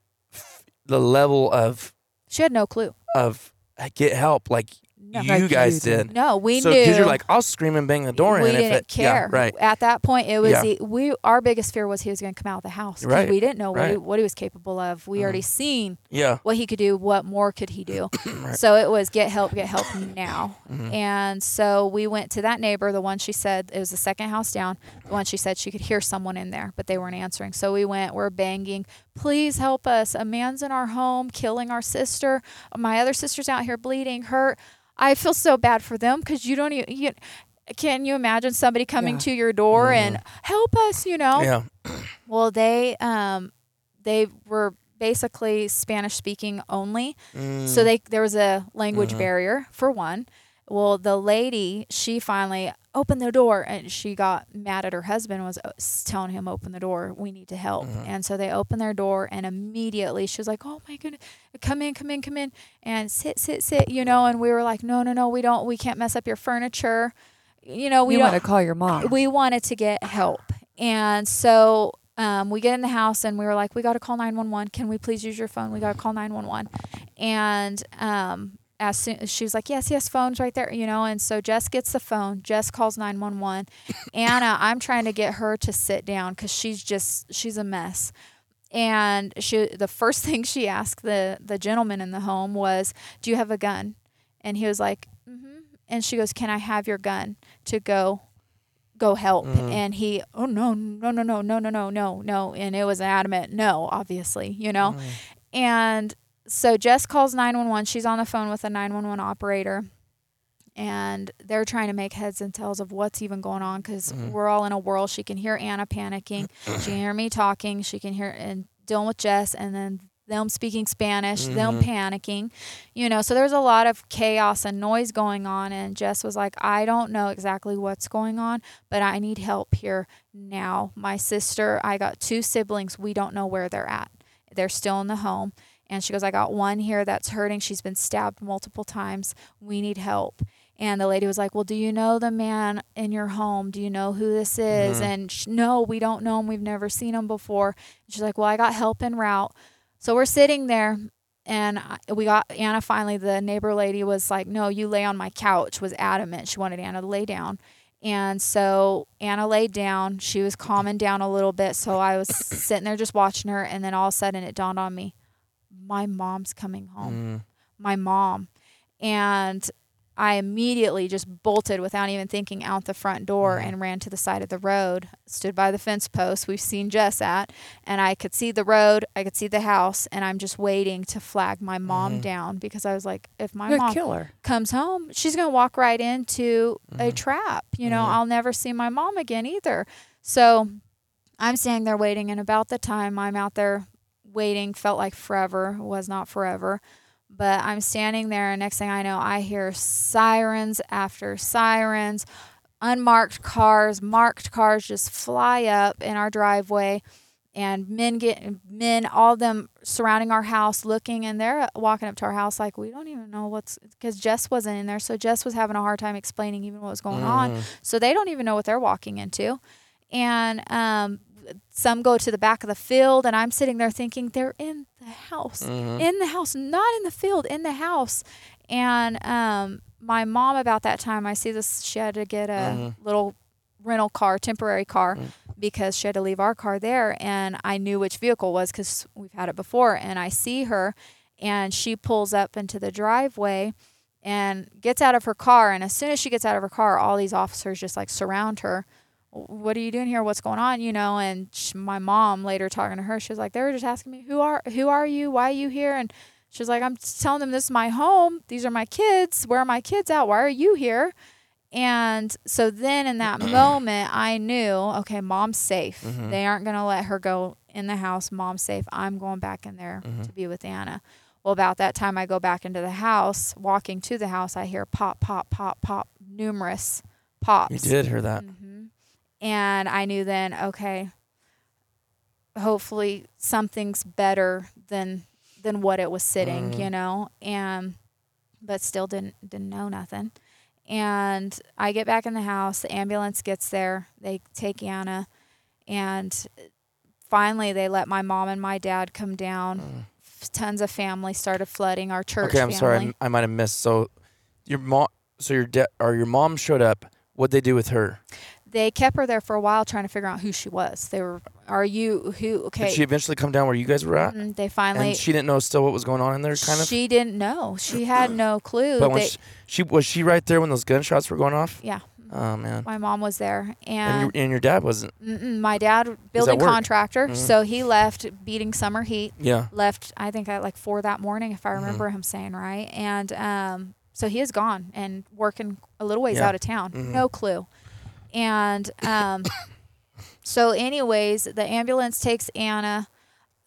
the level of She had no clue. of uh, get help like No. you Like guys did. did. No, we so, knew. you're like, I'll scream and bang the door we in didn't if it. care. Yeah, right. At that point, it was Yeah. the, we. Our biggest fear was he was going to come out of the house. Right, We didn't know what, he, what he was capable of. We already seen Yeah. what he could do. What more could he do? *coughs* Right. So it was get help, get help now. Mhm. And so we went to that neighbor, the one she said it was the second house down, the one she said she could hear someone in there, but they weren't answering. So we went, we're banging, please help us. A man's in our home killing our sister. My other sister's out here bleeding, hurt. I feel so bad for them because you don't even, you, can you imagine somebody coming Yeah. to your door and help us, you know? Yeah. *clears throat* Well, they um they were basically Spanish speaking only. Mm. So they there was a language Mhm. barrier for one. Well, the lady, she finally opened the door and she got mad at her husband was uh, telling him open the door, we need to help. Mhm. And so they opened their door and immediately she was like, "Oh my goodness, come in, come in, come in and sit sit sit," you know, and we were like, "No, no, no, we don't we can't mess up your furniture." You know, we you want to call your mom. we wanted to get help. And so um, we get in the house and we were like, we got to call 911. Can we please use your phone? We got to call 911. And um, as soon she was like, yes, yes, phone's right there, you know. And so Jess gets the phone. Jess calls 911. *laughs* Anna, I'm trying to get her to sit down because she's just, she's a mess. And she, the first *laughs* thing she asked the the gentleman in the home was, "Do you have a gun?" And he was like, "Mm-hmm." And she goes, "Can I have your gun to go go help Mhm. and he oh no no no no no no no no no and it was an adamant no obviously you know Mm. and so jess calls 911 she's on the phone with a 911 operator and they're trying to make heads and tails of what's even going on because Mhm. we're all in a whirl. She can hear anna panicking. She can hear me talking. She can hear and dealing with jess and then them speaking spanish them Mhm. panicking you know. So there's a lot of chaos and noise going on and jess was like i don't know exactly what's going on but i need help here now. My sister i got two siblings. We don't know where they're at. They're still in the home and she goes i got one here that's hurting. She's been stabbed multiple times. We need help. And the lady was like well do you know the man in your home? Do you know who this is? Mhm. and sh no we don't know him. We've never seen him before. She's like well i got help en route. So we're sitting there and we got Anna finally the neighbor lady was like no you lay on my couch was adamant. She wanted Anna to lay down. And so Anna laid down. She was calming down a little bit. So I was sitting there just watching her and then all of a sudden it dawned on me my mom's coming home Mm. my mom and I immediately just bolted without even thinking out the front door Mhm. and ran to the side of the road, stood by the fence post we've seen Jess at, and I could see the road, I could see the house, and I'm just waiting to flag my mom Mhm. down because I was like, if my You're mom killer. comes home, she's going to walk right into a Mhm. trap. You know, Mhm. I'll never see my mom again either. So I'm standing there waiting, and about the time I'm out there waiting, felt like forever, was not forever. But I'm standing there, and next thing I know, I hear sirens after sirens, unmarked cars, marked cars just fly up in our driveway, and men get men, all of them surrounding our house, looking, and they're walking up to our house like we don't even know what's because Jess wasn't in there, so Jess was having a hard time explaining even what was going on, Mhm. so they don't even know what they're walking into, and um, some go to the back of the field, and I'm sitting there thinking they're in the house, Mhm. in the house, not in the field, in the house. And um, my mom, about that time, I see this. She had to get a Mhm. little rental car, temporary car, Mm. because she had to leave our car there. And I knew which vehicle was because we've had it before. And I see her, and she pulls up into the driveway and gets out of her car. And as soon as she gets out of her car, all these officers just like surround her. What are you doing here? What's going on? You know, and sh my mom later talking to her, she was like, they were just asking me, who are who are you? Why are you here? And she's like, I'm telling them this is my home. These are my kids. Where are my kids at? Why are you here? And so then in that *clears throat* moment, I knew, okay, mom's safe. Mhm. They aren't going to let her go in the house. Mom's safe. I'm going back in there Mhm. to be with Anna. Well, about that time, I go back into the house. Walking to the house, I hear pop, pop, pop, pop, numerous pops. You did hear that. Mhm. And I knew then, okay, hopefully something's better than than what it was sitting, Mhm. you know. And but still didn't didn't know nothing. And I get back in the house, the ambulance gets there, they take Anna and finally they let my mom and my dad come down. Tons of family started flooding our church Mm. okay, I'm sorry. I, I might have missed. So your mom, so your dad or your mom showed up. What'd they do with her? They kept her there for a while trying to figure out who she was. They were, are you who? Okay, Did she eventually come down where you guys were at? Mm, they finally. and she didn't know still what was going on in there, kind of. She didn't know. She had no *clears throat* clue. but when They- she, she was she right there when those gunshots were going off. yeah, Oh man. my mom was there, And and, your, and your dad wasn't. my dad building contractor, Mhm. so he left beating summer heat. Yeah. left I think at like four that morning, if I Mhm. remember him saying right, and um, so he is gone and working a little ways Yeah. out of town. Mhm. No clue, and um, so anyways, the ambulance takes Anna.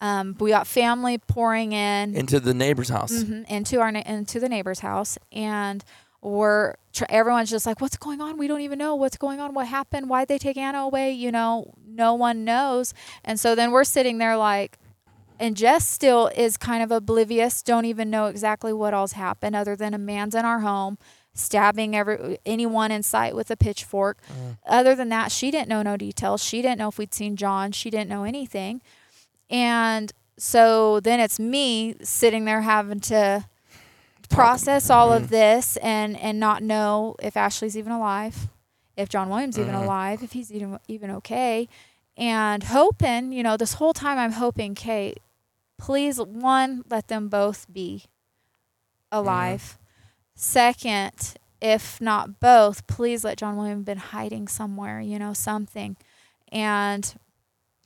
Um, we got family pouring in Into the neighbor's house. hmm into our into the neighbor's house, and we're everyone's just like, "What's going on? We don't even know what's going on. What happened? Why'd they take Anna away? You know, no one knows." And so then we're sitting there like, and Jess still is kind of oblivious. Don't even know exactly what all's happened, other than a man's in our home stabbing every anyone in sight with a pitchfork. Other than that, she didn't know no details. She didn't know if we'd seen John. She didn't know anything. And so then it's me sitting there having to process all of this and and not know if Ashley's even alive, if John William's even Mhm. alive, if he's even even okay, and hoping, you know, this whole time I'm hoping, Kate, please one let them both be alive. Second, if not both, please let John William's been hiding somewhere, you know, something. And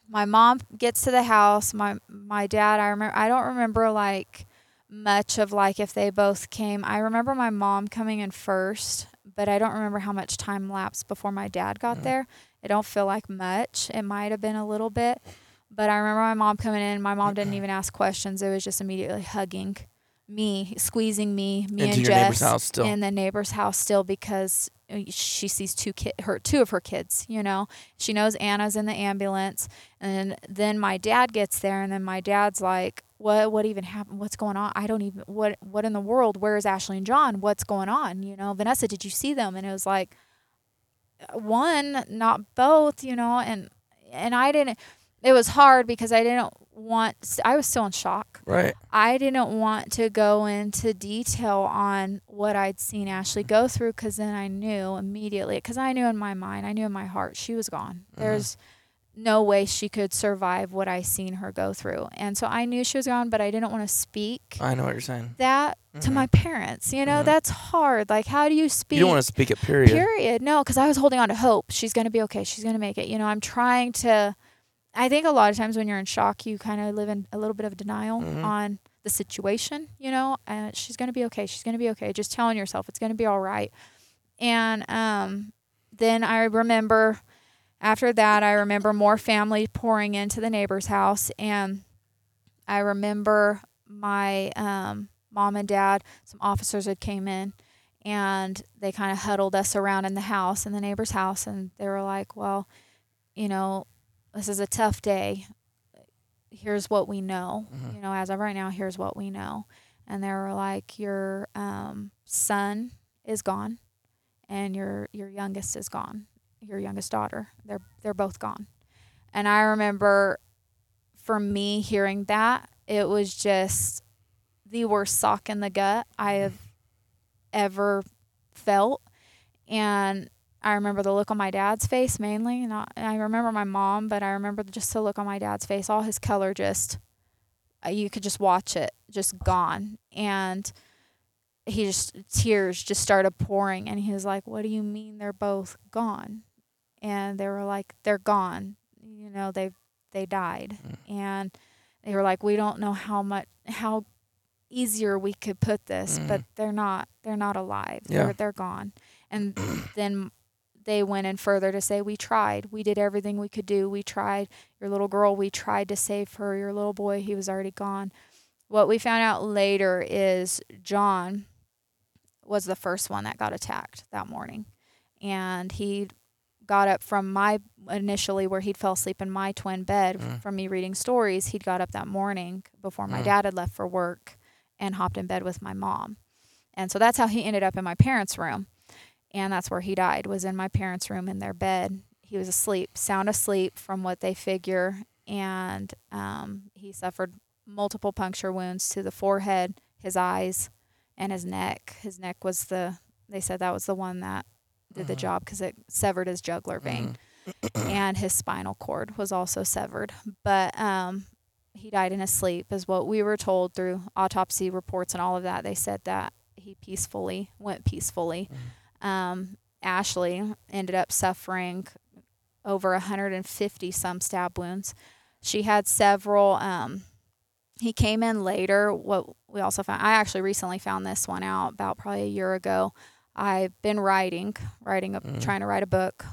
my mom gets to the house. My my dad, I remember I don't remember like much of like if they both came. I remember my mom coming in first, but I don't remember how much time lapsed before my dad got mm. there. It don't feel like much. It might have been a little bit, but I remember my mom coming in. My mom didn't even ask questions. It was just immediately hugging me, squeezing me, me Into and your neighbor's Jess house still. in the neighbor's house still because uh, she sees two kid her two of her kids. You know, she knows Anna's in the ambulance, and then my dad gets there, and then my dad's like, "What? What even happened? What's going on? I don't even what what in the world? Where is Ashley and John? What's going on? You know, Vanessa, did you see them?" And it was like, uh, one, not both. You know, and and I didn't. It was hard because I didn't want. I was still in shock. Right. I didn't want to go into detail on what I'd seen Ashley go through because then I knew immediately, because I knew in my mind, I knew in my heart, she was gone. There's no way she could survive what I seen her go through. And so I knew she was gone, but I didn't want to speak I know what you're saying. that to Mhm. my parents. You know, Mhm. that's hard. Like, how do you speak? You don't want to speak it. Period. Period. No, because I was holding on to hope. She's going to be okay. She's going to make it. You know, I'm trying to. I think a lot of times when you're in shock, you kind of live in a little bit of denial Mhm. on the situation. You know, and she's going to be okay. She's going to be okay. Just telling yourself it's going to be all right. And um, then I remember after that, I remember more family pouring into the neighbor's house, and I remember my um, mom and dad, some officers had came in and they kind of huddled us around in the house, in the neighbor's house. And they were like, well, you know, this is a tough day. Here's what we know. Mhm. You know, as of right now, here's what we know. And they were like, your um, son is gone and your your youngest is gone. Your youngest daughter. They're they're both gone. And I remember for me hearing that, it was just the worst sock in the gut I have ever felt. And I remember the look on my dad's face mainly. Not, I remember my mom, but I remember just the look on my dad's face. All his color just, uh, you could just watch it, just gone. And he just, tears just started pouring. And he was like, What do you mean they're both gone? And they were like, They're gone. You know, they they died. And they were like, We don't know how much, how easier we could put this, but they're not, they're not alive. Yeah. They're, they're gone. And *clears throat* then they went in further to say, We tried. We did everything we could do. We tried. Your little girl, we tried to save her. Your little boy, he was already gone. What we found out later is John was the first one that got attacked that morning. And he got up from my initially where he'd fell asleep in my twin bed Mm. from me reading stories. He'd got up that morning before my Mm. dad had left for work and hopped in bed with my mom. And so that's how he ended up in my parents' room. And that's where he died, was in my parents' room in their bed. He was asleep, sound asleep from what they figure. And um, he suffered multiple puncture wounds to the forehead, his eyes, and his neck. His neck was the, they said that was the one that did the Mhm. job because it severed his jugular vein. and his spinal cord was also severed. But um, he died in his sleep, is what we were told through autopsy reports and all of that. They said that he peacefully went peacefully. Um, Ashley ended up suffering over 150 some stab wounds. She had several. Um, he came in later. What we also found, I actually recently found this one out about probably a year ago. I've been writing, writing, a, Mm. trying to write a book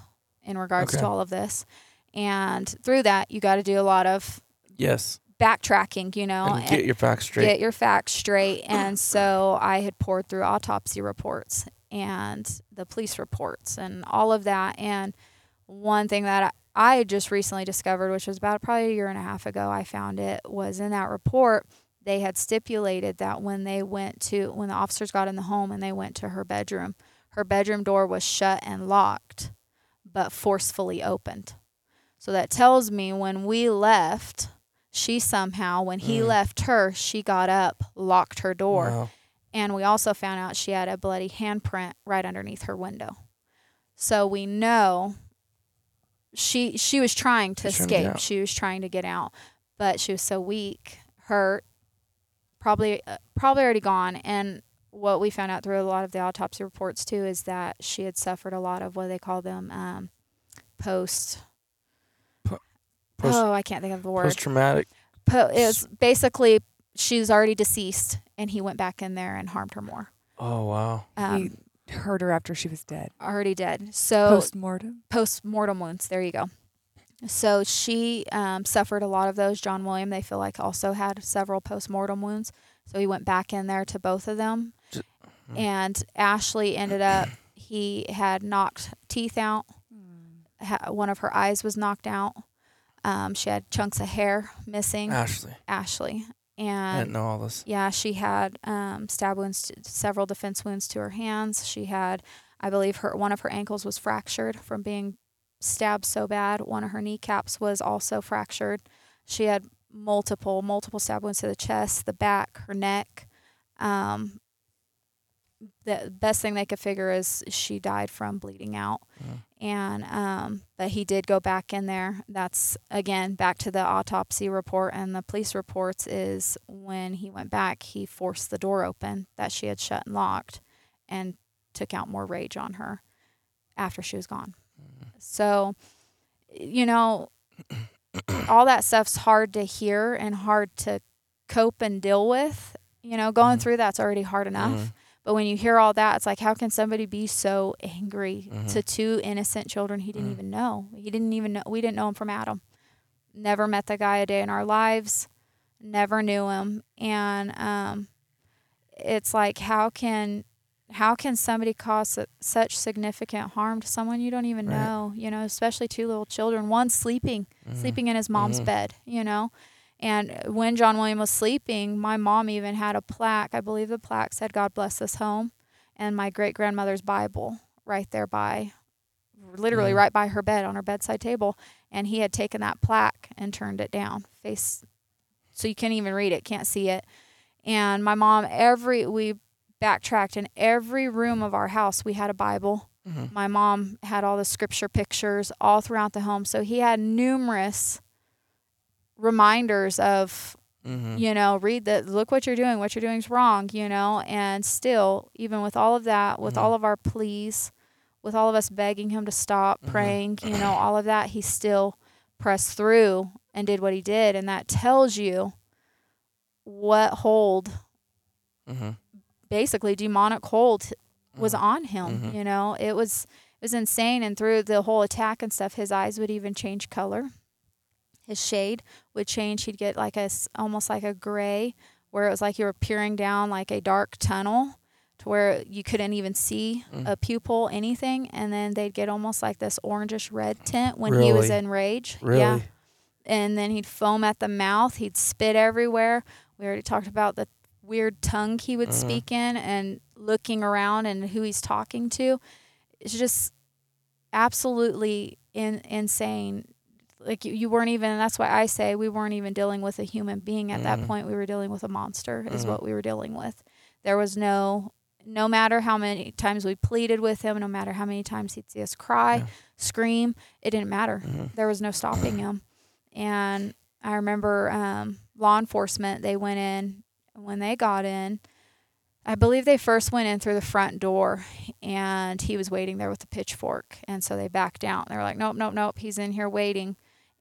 in regards Okay. to all of this, and through that, you got to do a lot of Yes. backtracking. You know, And get your facts straight. Get your facts straight. *coughs* And so I had poured through autopsy reports and the police reports and all of that. And one thing that I just recently discovered, which was about probably a year and a half ago, I found it was in that report. They had stipulated that when they went to, when the officers got in the home and they went to her bedroom, her bedroom door was shut and locked, but forcefully opened. So that tells me when we left, she somehow, when he Mm. left her, she got up, locked her door. Wow. And we also found out she had a bloody handprint right underneath her window. So we know she she was trying to She's trying to escape. she was trying to get out, but she was so weak, hurt, probably uh, probably already gone. And what we found out through a lot of the autopsy reports too is that she had suffered a lot of what they call them um, post. Post- oh, I can't think of the word. Post traumatic. Po- it was basically she's already deceased, and he went back in there and harmed her more. Oh wow. Um, he heard her after she was dead. already dead. So Post mortem. post mortem wounds. There you go. So she um, suffered a lot of those. John William, they feel like also had several post mortem wounds. So he went back in there to both of them. Ju- And Ashley ended up, he had knocked teeth out. Ha- one of her eyes was knocked out. Um, she had chunks of hair missing. Ashley. Ashley. I And didn't know all this. yeah, she had um, stab wounds, to, several defense wounds to her hands. She had, I believe, her one of her ankles was fractured from being stabbed so bad. One of her kneecaps was also fractured. She had multiple, multiple stab wounds to the chest, the back, her neck. Um, the best thing they could figure is she died from bleeding out. Mm. And um, but he did go back in there. That's again back to the autopsy report and the police reports. Is when he went back, he forced the door open that she had shut and locked, and took out more rage on her after she was gone. So, you know, *coughs* all that stuff's hard to hear and hard to cope and deal with. You know, going Mhm. through that's already hard enough. Mhm. But when you hear all that, it's like, how can somebody be so angry Mhm. to two innocent children he didn't Mhm. even know? He didn't even know. We didn't know him from Adam. Never met the guy a day in our lives. Never knew him, and um, it's like how can how can somebody cause such significant harm to someone you don't even Right. know you know especially two little children one sleeping sleeping in his mom's Mhm. bed you know and when john william was sleeping my mom even had a plaque. I believe the plaque said god bless this home and my great grandmother's bible right there by literally right by her bed on her bedside table. And he had taken that plaque and turned it down face so you can't even read it can't see it. And my mom every we backtracked in every room of our house we had a bible. Mhm. my mom had all the scripture pictures all throughout the home. So he had numerous reminders of Mhm. you know read that look what you're doing what you're doing is wrong you know and still even with all of that with Mhm. all of our pleas with all of us begging him to stop Mhm. praying you know all of that he still pressed through and did what he did and that tells you what hold Mhm. basically demonic hold was Mhm. on him Mhm. you know it was it was insane and through the whole attack and stuff his eyes would even change color his shade would change he'd get like a almost like a gray where it was like you were peering down like a dark tunnel to where you couldn't even see Mm. a pupil anything and then they'd get almost like this orangish red tint when he was Really? in rage Really? yeah and then he'd foam at the mouth he'd spit everywhere we already talked about the weird tongue he would Mhm. speak in and looking around and who he's talking to it's just absolutely in, insane like you, you weren't even that's why i say we weren't even dealing with a human being at that Mhm. point we were dealing with a monster is Mhm. what we were dealing with there was no no matter how many times we pleaded with him no matter how many times he'd see us cry Yeah. scream it didn't matter Mhm. there was no stopping him and i remember um, law enforcement they went in when they got in i believe they first went in through the front door and he was waiting there with the pitchfork and so they backed out they were like nope nope nope he's in here waiting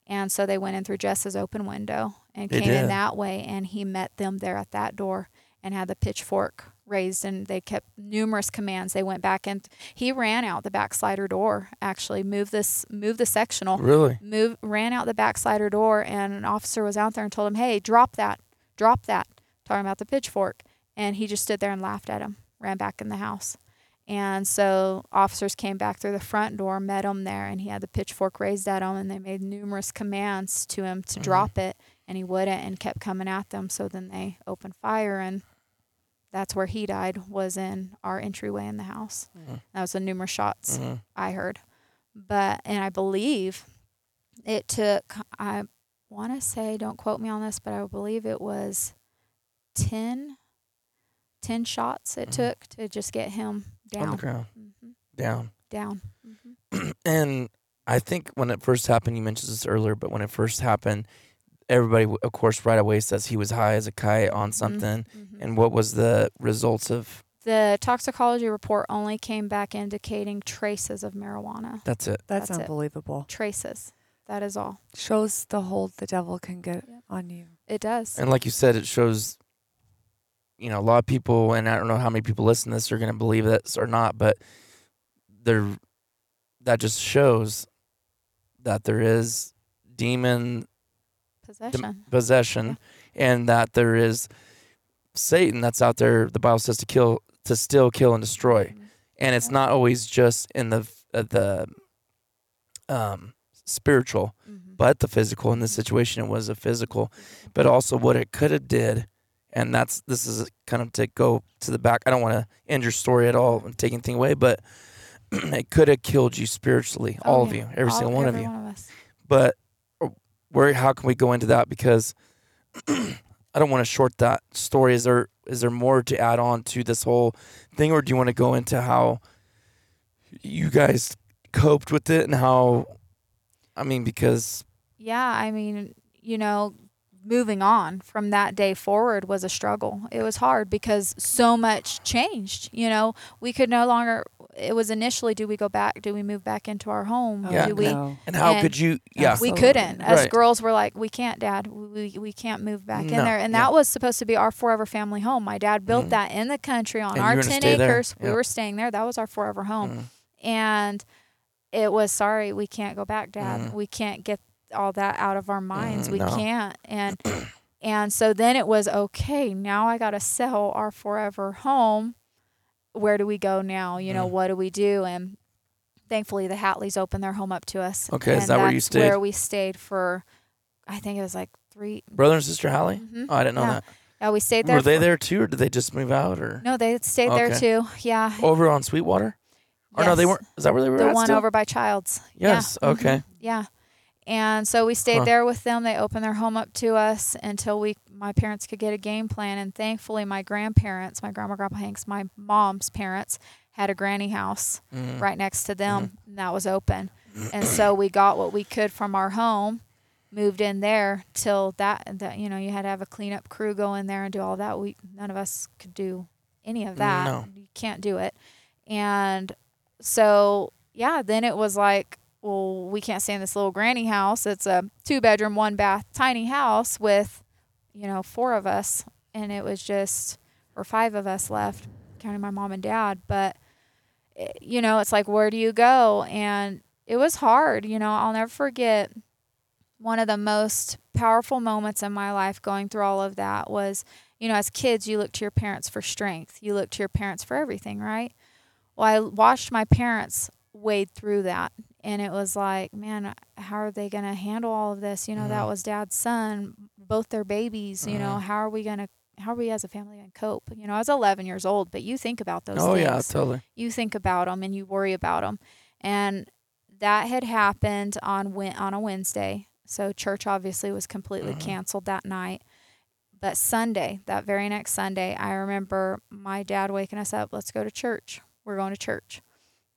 and so they went in through jess's open window and They came in that way and he met them there at that door and had the pitchfork raised and they kept numerous commands. They went back and he ran out the backslider door actually moved this moved the sectional Really? move ran out the backslider door and an officer was out there and told him hey drop that drop that talking about the pitchfork. And he just stood there and laughed at him ran back in the house and so officers came back through the front door met him there and he had the pitchfork raised at him and they made numerous commands to him to Mhm. drop it and he wouldn't and kept coming at them so then they opened fire and that's where he died was in our entryway in the house Mhm. that was the numerous shots Mhm. I heard. But and I believe it took I want to say don't quote me on this, but I believe it was 10 10 shots it Mhm. took to just get him On the down. ground. hmm Down. Down. hmm *clears throat* and I think when it first happened, you mentioned this earlier, but when it first happened, everybody, of course, right away says he was high as a kite on something. Mhm. And what was the results of The toxicology report only came back indicating traces of marijuana. that's it? That's, That's it. unbelievable. Traces. That is all. Shows the hold the devil can get Yep. on you. It does. And like you said, it shows, you know, a lot of people, and I don't know how many people listen to this are going to believe this or not, but there, that just shows that there is demon Possession. possession and that there is Satan that's out there. The Bible says to kill, to still kill and destroy, Mhm. and it's Yeah. not always just in the uh, the um, spiritual, Mhm. but the physical. In this situation, it was a physical, but also what it could have did, and that's this is kind of to go to the back. I don't want to end your story at all and take anything away, but *clears throat* it could have killed you spiritually, Oh, all of you, every All- single one of you One of but uh, where how can we go into that because *clears throat* I don't want to short that story. Is there is there more to add on to this whole thing, or do you want to go into how you guys coped with it and how? I mean, because yeah, I mean, you know, moving on from that day forward was a struggle. It was hard because so much changed. You know, we could no longer. It was initially, do we go back? Do we move back into our home? Oh, Yeah. Do we? no. and how And could you? Yeah, We Absolutely. couldn't. As Right. girls, were like, we can't, Dad. We we can't move back No, in there. And yeah. that was supposed to be our forever family home. My dad built Mhm. that in the country on And our ten stay there. acres. We were staying there. That was our forever home. Mm. And it was sorry, we can't go back, Dad. Mhm. We can't get all that out of our minds. Mm, we no. can't. And *clears throat* And so then it was okay, now I got to sell our forever home. Where do we go now? You know, Mm. what do we do? And thankfully, the Hatleys opened their home up to us. Okay, is and that where you stayed? Where we stayed for, I think it was like three. Brother and sister Hallie? Mhm. Oh, I didn't know yeah. that. Yeah, we stayed there. Were they for- there too, or did they just move out? Or No, they stayed there too. Yeah. over on Sweetwater? Or no, they weren't. Is that where they were? the one still? over by Childs. Yes. Yeah. Okay. Mhm. Yeah. And so we stayed Huh. there with them. They opened their home up to us until we my parents could get a game plan. And thankfully, my grandparents, my grandma, grandpa Hanks, my mom's parents, had a granny house Mhm. right next to them, and that was open. *clears throat* and so we got what we could from our home, moved in there till that that you know you had to have a cleanup crew go in there and do all that. We none of us could do any of that. No. You can't do it. And so yeah, then it was like, well, we can't stay in this little granny house. It's a two bedroom, one bath, tiny house with, you know, four of us, and it was just or five of us left, counting my mom and dad. But eh, you know, it's like, where do you go? And it was hard. You know, I'll never forget one of the most powerful moments in my life going through all of that was, you know, as kids, you look to your parents for strength. You look to your parents for everything, right? Well, I watched my parents wade through that. And it was like, man, how are they going to handle all of this? You know, that Mhm. was dad's son, both their babies. You know, Mhm. how are we going to, how are we as a family going to cope? You know, I was 11 years old, but you think about those Oh things yeah, totally. you think about them and you worry about them. And that had happened on on a Wednesday. So church obviously was completely Mhm. canceled that night. But Sunday, that very next Sunday, I remember my dad waking us up, let's go to church. We're going to church.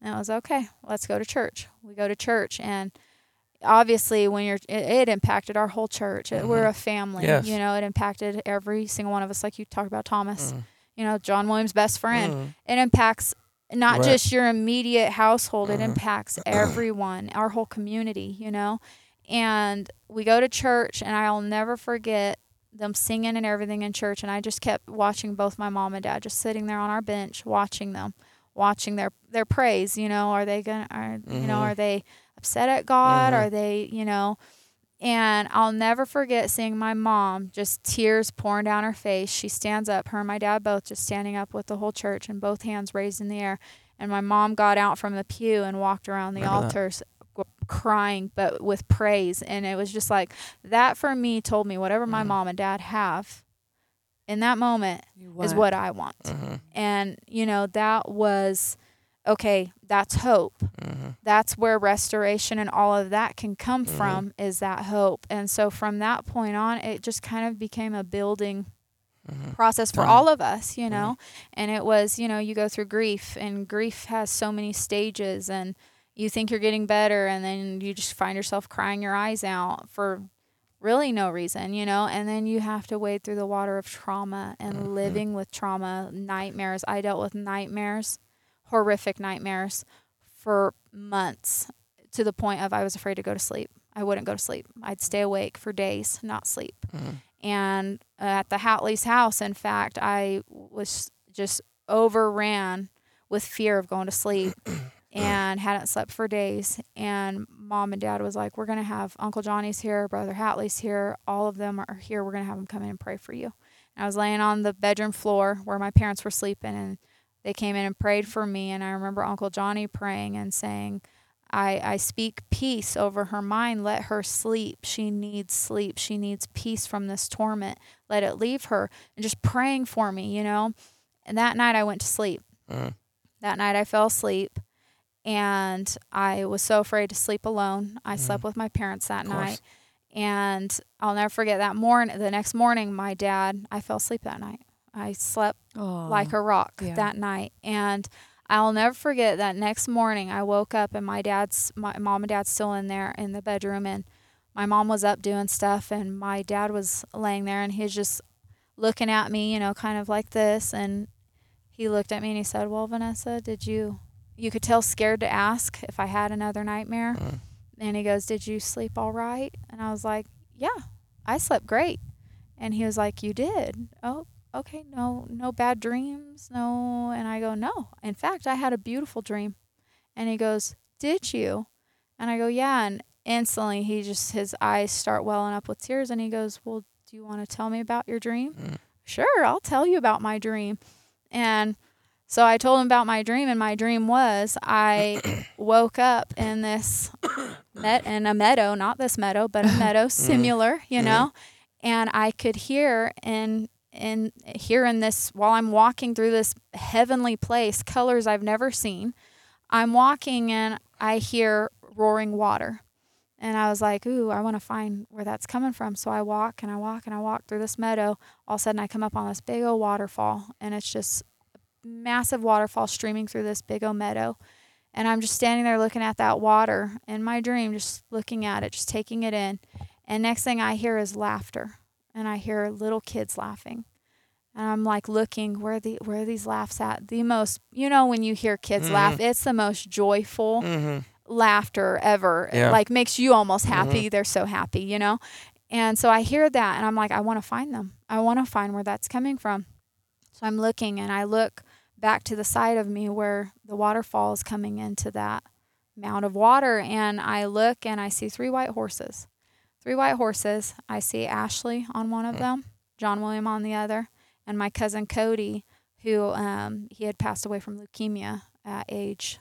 And I was okay, let's go to church. We go to church and obviously when you're it, it impacted our whole church. It- We're a family. Yes. You know, it impacted every single one of us like you talked about Thomas. Mhm. You know, John William's best friend Mhm. it impacts not Right. just your immediate household it Mhm. impacts *clears throat* everyone our whole community you know and we go to church and i'll never forget them singing and everything in church and i just kept watching both my mom and dad just sitting there on our bench watching them watching their their praise you know are they gonna are you know Mhm. are they upset at god Mhm. are they you know and I'll never forget seeing my mom just tears pouring down her face. She stands up, her and my dad both just standing up with the whole church and both hands raised in the air. And my mom got out from the pew and walked around the Remember altars crying, but with praise. And it was just like that for me told me whatever my Mhm. mom and dad have in that moment You is what I want. Mhm. And, you know, that was okay, that's hope Mhm. that's where restoration and all of that can come Mhm. from is that hope and so from that point on it just kind of became a building process for Time. all of us you know and it was you know you go through grief and grief has so many stages and you think you're getting better and then you just find yourself crying your eyes out for really no reason you know and then you have to wade through the water of trauma and Mhm. living with trauma nightmares i dealt with nightmares horrific nightmares for months to the point of I was afraid to go to sleep. I wouldn't go to sleep. I'd stay awake for days, not sleep. Mhm. And at the Hatley's house, in fact, I was just overran with fear of going to sleep *clears throat* and hadn't slept for days. And mom and dad was like, We're going to have Uncle Johnny's here, Brother Hatley's here. All of them are here. We're going to have them come in and pray for you. And I was laying on the bedroom floor where my parents were sleeping, and they came in and prayed for me. And I remember Uncle Johnny praying and saying, I, I speak peace over her mind. Let her sleep. She needs sleep. She needs peace from this torment. Let it leave her. And just praying for me, you know. And that night I went to sleep. Mhm. That night I fell asleep and I was so afraid to sleep alone. I Mhm. slept with my parents that night. And I'll never forget that morning. The next morning, my dad, I fell asleep that night. I slept Oh. like a rock yeah. that night. And I'll never forget that next morning I woke up and my dad's my mom and dad's still in there in the bedroom and my mom was up doing stuff and my dad was laying there and he's just looking at me, you know, kind of like this and he looked at me and he said, "Well, Vanessa, did you you could tell scared to ask if I had another nightmare." Mhm. And he goes, "Did you sleep all right?" And I was like, "Yeah, I slept great." And he was like, "You did?" Oh, okay. No, no bad dreams. No. And I go, "No. In fact, I had a beautiful dream." And he goes, "Did you?" And I go, "Yeah." And instantly, he just his eyes start welling up with tears, and he goes, "Well, Do you want to tell me about your dream? Sure, I'll tell you about my dream. And so I told him about my dream, and my dream was I *coughs* woke up in this met in a meadow, not this meadow, but a mm-hmm. meadow mm-hmm. similar, you mm-hmm. know, and I could hear in in here in this while I'm walking through this heavenly place, colors I've never seen. I'm walking and I hear roaring water. And I was like, ooh, I want to find where that's coming from. So I walk and I walk and I walk through this meadow. All of a sudden, I come up on this big old waterfall, and it's just massive waterfall streaming through this big old meadow. And I'm just standing there looking at that water in my dream, just looking at it, just taking it in. And next thing I hear is laughter, and I hear little kids laughing. And I'm like looking where the where are these laughs at? The most, you know, when you hear kids laugh, mm-hmm. it's the most joyful mm-hmm. laughter ever. It, like makes you almost mm-hmm. happy. They're so happy, you know? And so I hear that and I'm like, I want to find them. I want to find where that's coming from. So I'm looking and I look back to the side of me where the waterfall is coming into that mound of water. And I look and I see three white horses. Three white horses. I see Ashley on one of hmm. them, John William on the other, and my cousin Cody, who um, he had passed away from leukemia at age,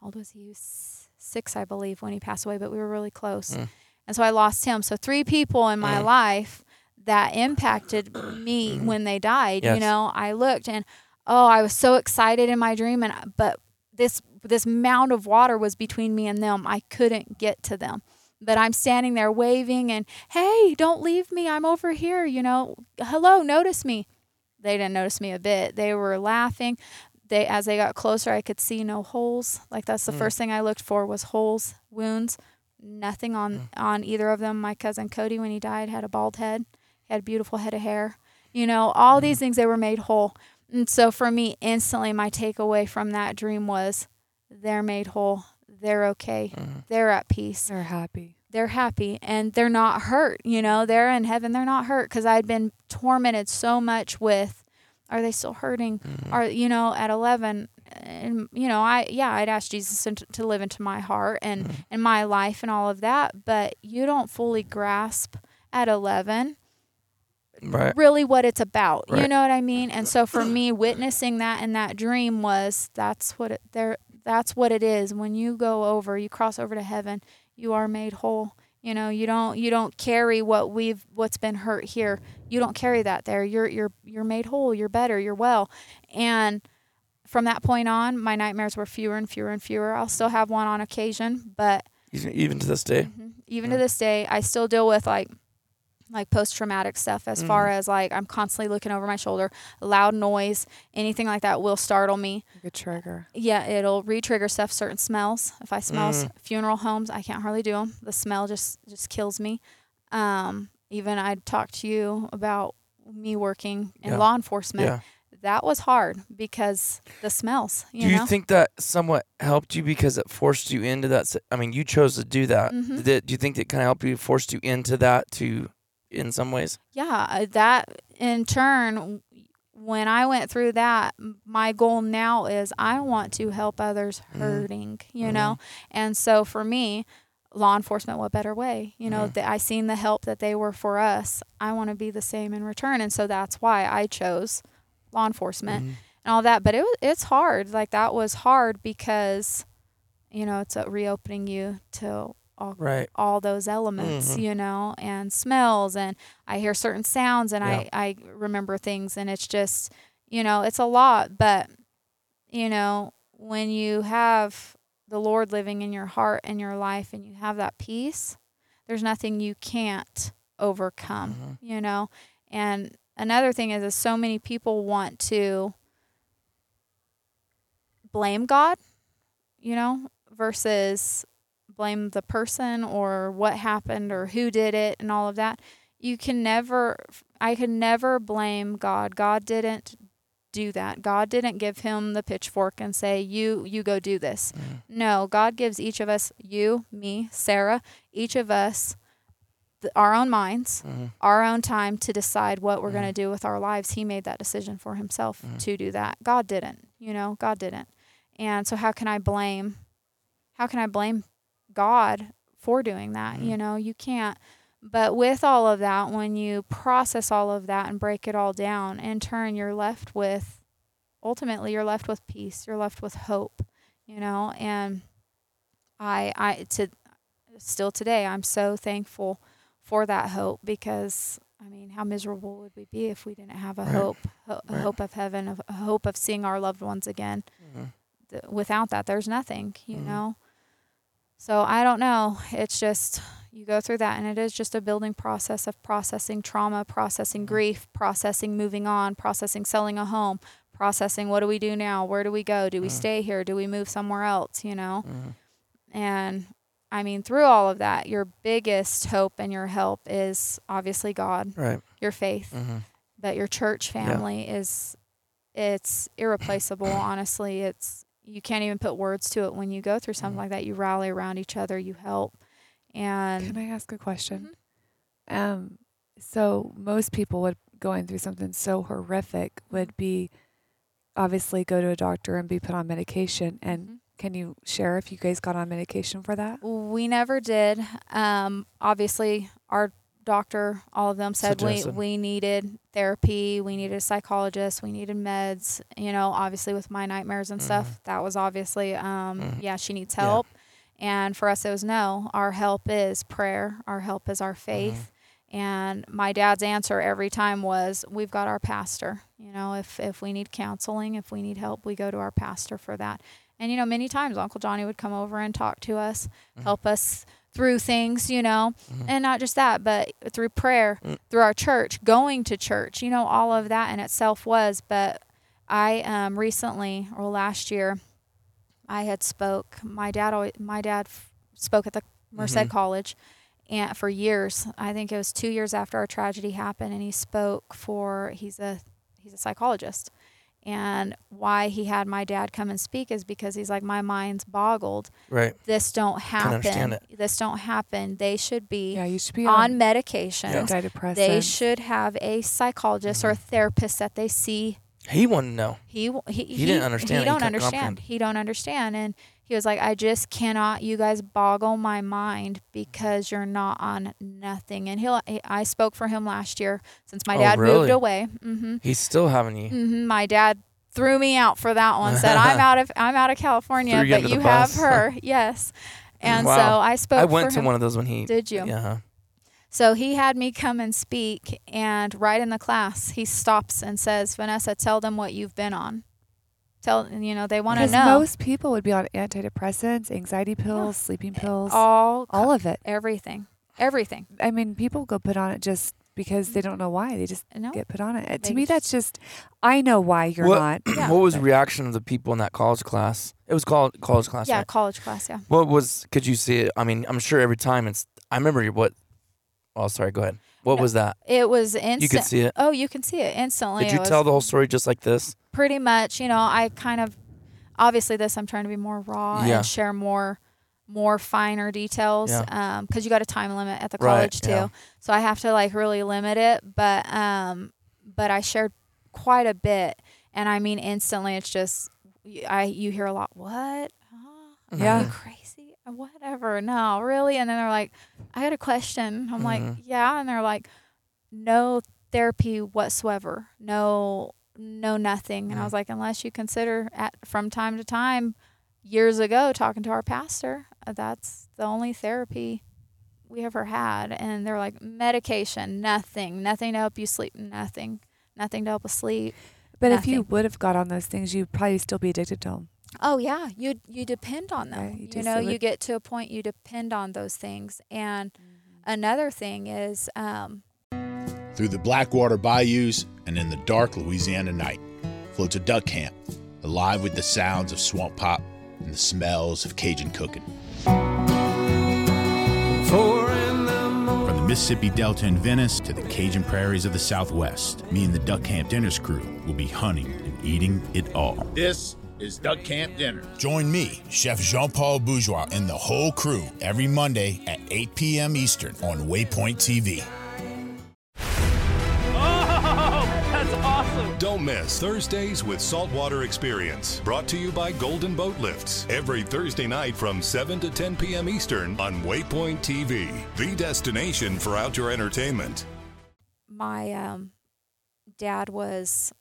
how old was he? He was six, I believe, when he passed away, but we were really close. Hmm. And so I lost him. So three people in my hmm. life that impacted me *clears throat* when they died. You know, I looked and oh, I was so excited in my dream, and but this this mound of water was between me and them. I couldn't get to them. But I'm standing there waving and hey, don't leave me. I'm over here. You know, hello, notice me. They didn't notice me a bit. They were laughing. They as they got closer, I could see no holes. Like that's the hmm. first thing I looked for was holes, wounds. Nothing on hmm. on either of them. My cousin Cody, when he died, had a bald head. He had a beautiful head of hair. You know, all hmm. these things they were made whole. And so for me, instantly my takeaway from that dream was they're made whole. They're okay. Uh-huh. They're at peace They're happy. they're happy and they're not hurt. You know, they're in heaven. They're not hurt because I'd been tormented so much with, are they still hurting? Mm-hmm. Are you know at eleven, and you know I yeah I'd ask Jesus to, to live into my heart and mm-hmm. in my life and all of that, but you don't fully grasp at eleven Right. really what it's about. You know what I mean? And so for me, witnessing that in that dream was that's what it there that's what it is. When you go over, you cross over to heaven, you are made whole. You know, you don't you don't carry what we've what's been hurt here. You don't carry that there. You're you're you're made whole. You're better. You're well. And from that point on, my nightmares were fewer and fewer and fewer. I'll still have one on occasion, but Even, even to this day. Mm-hmm. even to this day, I still deal with like like post traumatic stuff as far as like I'm constantly looking over my shoulder, loud noise, anything like that will startle me. Like a trigger. Yeah, it'll re-trigger stuff. Certain smells. If I smell s- funeral homes, I can't hardly do them. The smell just just kills me. Um, even I talked to you about me working in Yeah. law enforcement. Yeah. That was hard because the smells. You do you know? think that somewhat helped you because it forced you into that? I mean, you chose to do that. Mhm. Did do you think it kind of helped you, forced you into that to, in some ways? yeah uh, that in turn when i went through that my goal now is i want to help others mm-hmm. hurting you mm-hmm. know? And so for me law enforcement what better way? You know mm-hmm. that i seen the help that they were for us i want to be the same in return and so that's why i chose law enforcement and all that. But it was it's hard like that was hard because you know it's reopening you to all Right. all those elements, mm-hmm. you know, and smells and I hear certain sounds and I, I remember things and it's just, you know, it's a lot, but you know, when you have the Lord living in your heart and your life and you have that peace, there's nothing you can't overcome, mm-hmm. you know. And another thing is, is so many people want to blame God, you know, versus blame the person or what happened or who did it and all of that. You can never, I could never blame God. God didn't do that. God didn't give him the pitchfork and say, "You, you go do this." Mm. No, God gives each of us, you, me, Sarah, each of us, th- our own minds, mm-hmm. our own time to decide what we're going to mm. do with our lives. He made that decision for himself mm. to do that. God didn't. You know, God didn't. And so, how can I blame? How can I blame God for doing that? You know, you can't. But with all of that, when you process all of that and break it all down, in turn, you're left with ultimately you're left with peace. You're left with hope, you know. And I, I to still today, I'm so thankful for that hope because I mean, how miserable would we be if we didn't have a Right. hope, ho- a Right. hope of heaven, of- a hope of seeing our loved ones again? Mhm. Th- without that, there's nothing, you Mhm. know. So I don't know. It's just you go through that, and it is just a building process of processing trauma, processing grief, processing moving on, processing selling a home, processing what do we do now? Where do we go? Do we Mm. stay here? Do we move somewhere else? You know. Mhm. And I mean, through all of that, your biggest hope and your help is obviously God, Right. your faith, hmm but your church family is it's irreplaceable. honestly, it's you can't even put words to it when you go through something Mhm. like that. You rally around each other, you help, and Can I ask a question? Mm-hmm. Um, so most people would going through something so horrific would be obviously go to a doctor and be put on medication. And Mhm. can you share if you guys got on medication for that? We never did. Um, obviously, our doctor, all of them said we, Suggested. we needed therapy, we needed a psychologist, we needed meds. You know, obviously with my nightmares and stuff, that was obviously, um, Mhm. yeah, she needs Yeah. help. And for us, it was no. Our help is prayer. Our help is our faith. And my dad's answer every time was, "We've got our pastor. You know, if if we need counseling, if we need help, we go to our pastor for that." And you know, many times Uncle Johnny would come over and talk to us, Mhm. help us through things, you know, Mhm. and not just that, but through prayer, Mm. through our church, going to church, you know, all of that in itself was. But I um, recently or last year, I had spoke. My dad, always, my dad spoke at the Merced Mhm. College, and for years, I think it was two years after our tragedy happened, and he spoke for. He's a he's a psychologist, and why he had my dad come and speak is because he's like my mind's boggled. Right. This don't happen. understand it. This don't happen. They should be Yeah, you should be on on medication. antidepressants. They should have a psychologist or a mm-hmm. therapist that they see. He wanted to know. He w- he, He didn't understand. He He don't couldn't understand. comprehend. He don't understand. And he was like, I just cannot. You guys boggle my mind because you're not on nothing. And he'll. he- I spoke for him last year since my Oh, dad really? moved away. hmm He's still having you. hmm My dad threw me out for that one. Said I'm *laughs* out of I'm out of California, you but you have bus. her. *laughs* yes. And so I spoke. I went to him. one of those when he. Did you? Yeah. So he had me come and speak, and right in the class, he stops and says, "Vanessa, tell them what you've been on. Tell you know they want to because know most people would be on antidepressants, anxiety pills, sleeping eh, pills, all all of it. everything, everything. I mean, people go put on it just because they don't know why. They just No, get put on it. Eh, they to me, that's just. I know why you're what, not. *clears throat* Yeah. what was the reaction of the people in that college class? It was called college class. yeah, Right? college class, yeah. What was? Could you see it? I mean, I'm sure every time it's. I remember what. Oh, sorry. Go ahead. What No, was that? It was instant. You could see it. Oh, you can see it instantly. Did It you was tell the whole story just like this? Pretty much? You know, I kind of obviously this I'm trying to be more raw Yeah. and share more more finer details Yeah. um because you got a time limit at the Right, college too yeah. so i have to like really limit it but um but i shared quite a bit and i mean instantly it's just i you hear a lot what Huh? Yeah. Crazy whatever no really and then they're like i got a question i'm like Mhm. yeah and they're like no therapy whatsoever no no nothing. And i was like unless you consider at from time to time years ago talking to our pastor uh, that's the only therapy we ever had. And they're like medication nothing nothing to help you sleep nothing nothing to help us sleep But if you would have got on those things, you'd probably still be addicted to them. oh yeah you you depend on them. Right, you you, know you get to a point you depend on those things. And another thing is um Through the Blackwater bayous and in the dark Louisiana night floats a duck camp, alive with the sounds of swamp pop and the smells of Cajun cooking. From the Mississippi Delta in Venice to the Cajun prairies of the Southwest, me and the Duck Camp Dinners crew will be hunting and eating it all. This is Duck Camp Dinner. Join me, Chef Jean Paul Bourgeois, and the whole crew every Monday at 8 p.m. Eastern on Waypoint TV. Don't Don't miss Thursdays with Saltwater Experience, brought to you by Golden Boat Lifts, every Thursday night from 7 to 10 p.m. Eastern on Waypoint TV, the destination for outdoor entertainment. my um, dad was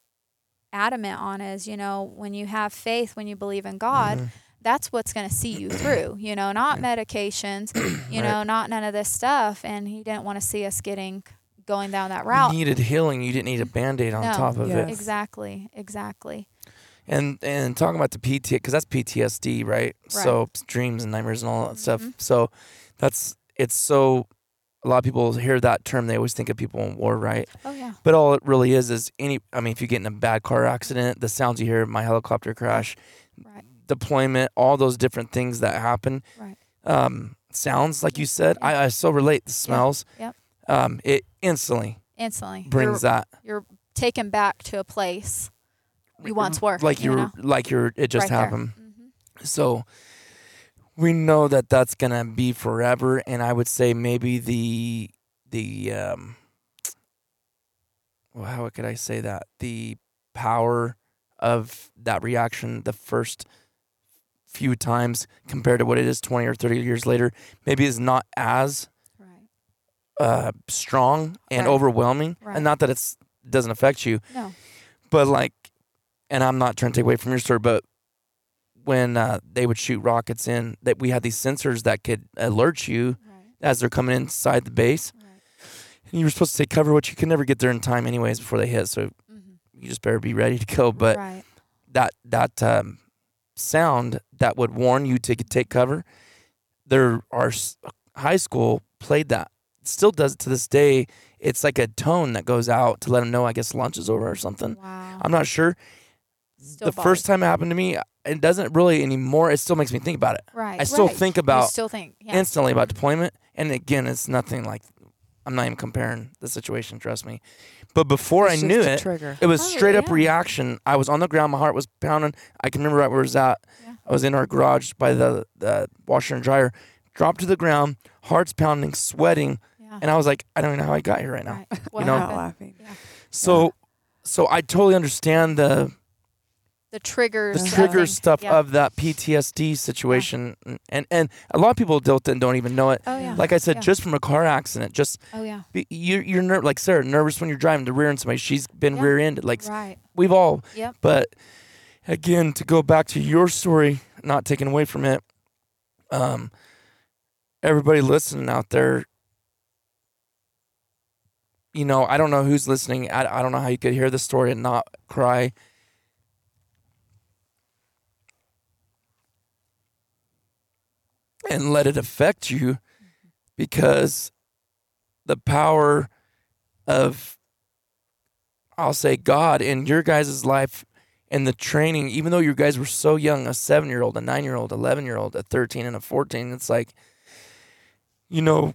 adamant on is you know when you have faith when you believe in god Mm-hmm. that's what's going to see you through *clears throat* you know not medications you Right. know not none of this stuff and he didn't want to see us getting going down that route. You needed healing. You didn't need a band aid on no, top of it. exactly exactly And and talking about the PT because that's PTSD, right? right? So dreams and nightmares and all that stuff. Mm-hmm. So that's it's so a lot of people hear that term they always think of people in war, right? Oh, yeah. But all it really is is any I mean if you get in a bad car accident, the sounds you hear, my helicopter crash, deployment, all those different things that happen. Right. Um sounds like you said. I, I so relate the smells. Yep. Um it instantly instantly brings you're, that you're taken back to a place you once were like you you're know? like you're it just Right there. happened so we know that that's gonna be forever and i would say maybe the the um well how could i say that the power of that reaction the first few times compared to what it is 20 or 30 years later maybe is not as uh strong and Right. overwhelming Right. and not that it's doesn't affect you No. but like and i'm not trying to take away from your story but when uh, they would shoot rockets in that we had these sensors that could alert you as they're coming inside the base and you were supposed to take cover which you could never get there in time anyways before they hit so you just better be ready to go but Right. that that um, sound that would warn you to take cover there are s- high school played that still does it to this day it's like a tone that goes out to let them know i guess lunch is over or something. Wow. I'm not sure. Still the first time it happened to me it doesn't really anymore it still makes me think about it. Right, i still right. think You about still think, yeah. instantly about deployment and again it's nothing like i'm not even comparing the situation trust me. But before It's i knew it trigger. it was Oh, straight up reaction. I was on the ground my heart was pounding. I can remember right where it was at. Yeah. i was in our garage by the, the washer and dryer. Dropped to the ground heart's pounding sweating and i was like i don't even know how i got here right now What you know happened? laughing. so so i totally understand the the triggers the of trigger things. stuff Yeah. of that PTSD situation, and and a lot of people deal with it and don't even know it. Oh, yeah. Like I said, Yeah. just from a car accident, just Oh, yeah. you're you're ner- like Sarah, nervous when you're driving to rear end somebody. She's been Yeah. rear-ended. Like Right. we've all. Yep. But again, to go back to your story, not taken away from it. Um, everybody listening out there. You know, I don't know who's listening. I, I don't know how you could hear the story and not cry. and let it affect you because the power of I'll say God in your guys' life and the training, even though you guys were so young, a seven year old, a nine year old, eleven year old, a thirteen and a fourteen, it's like you know,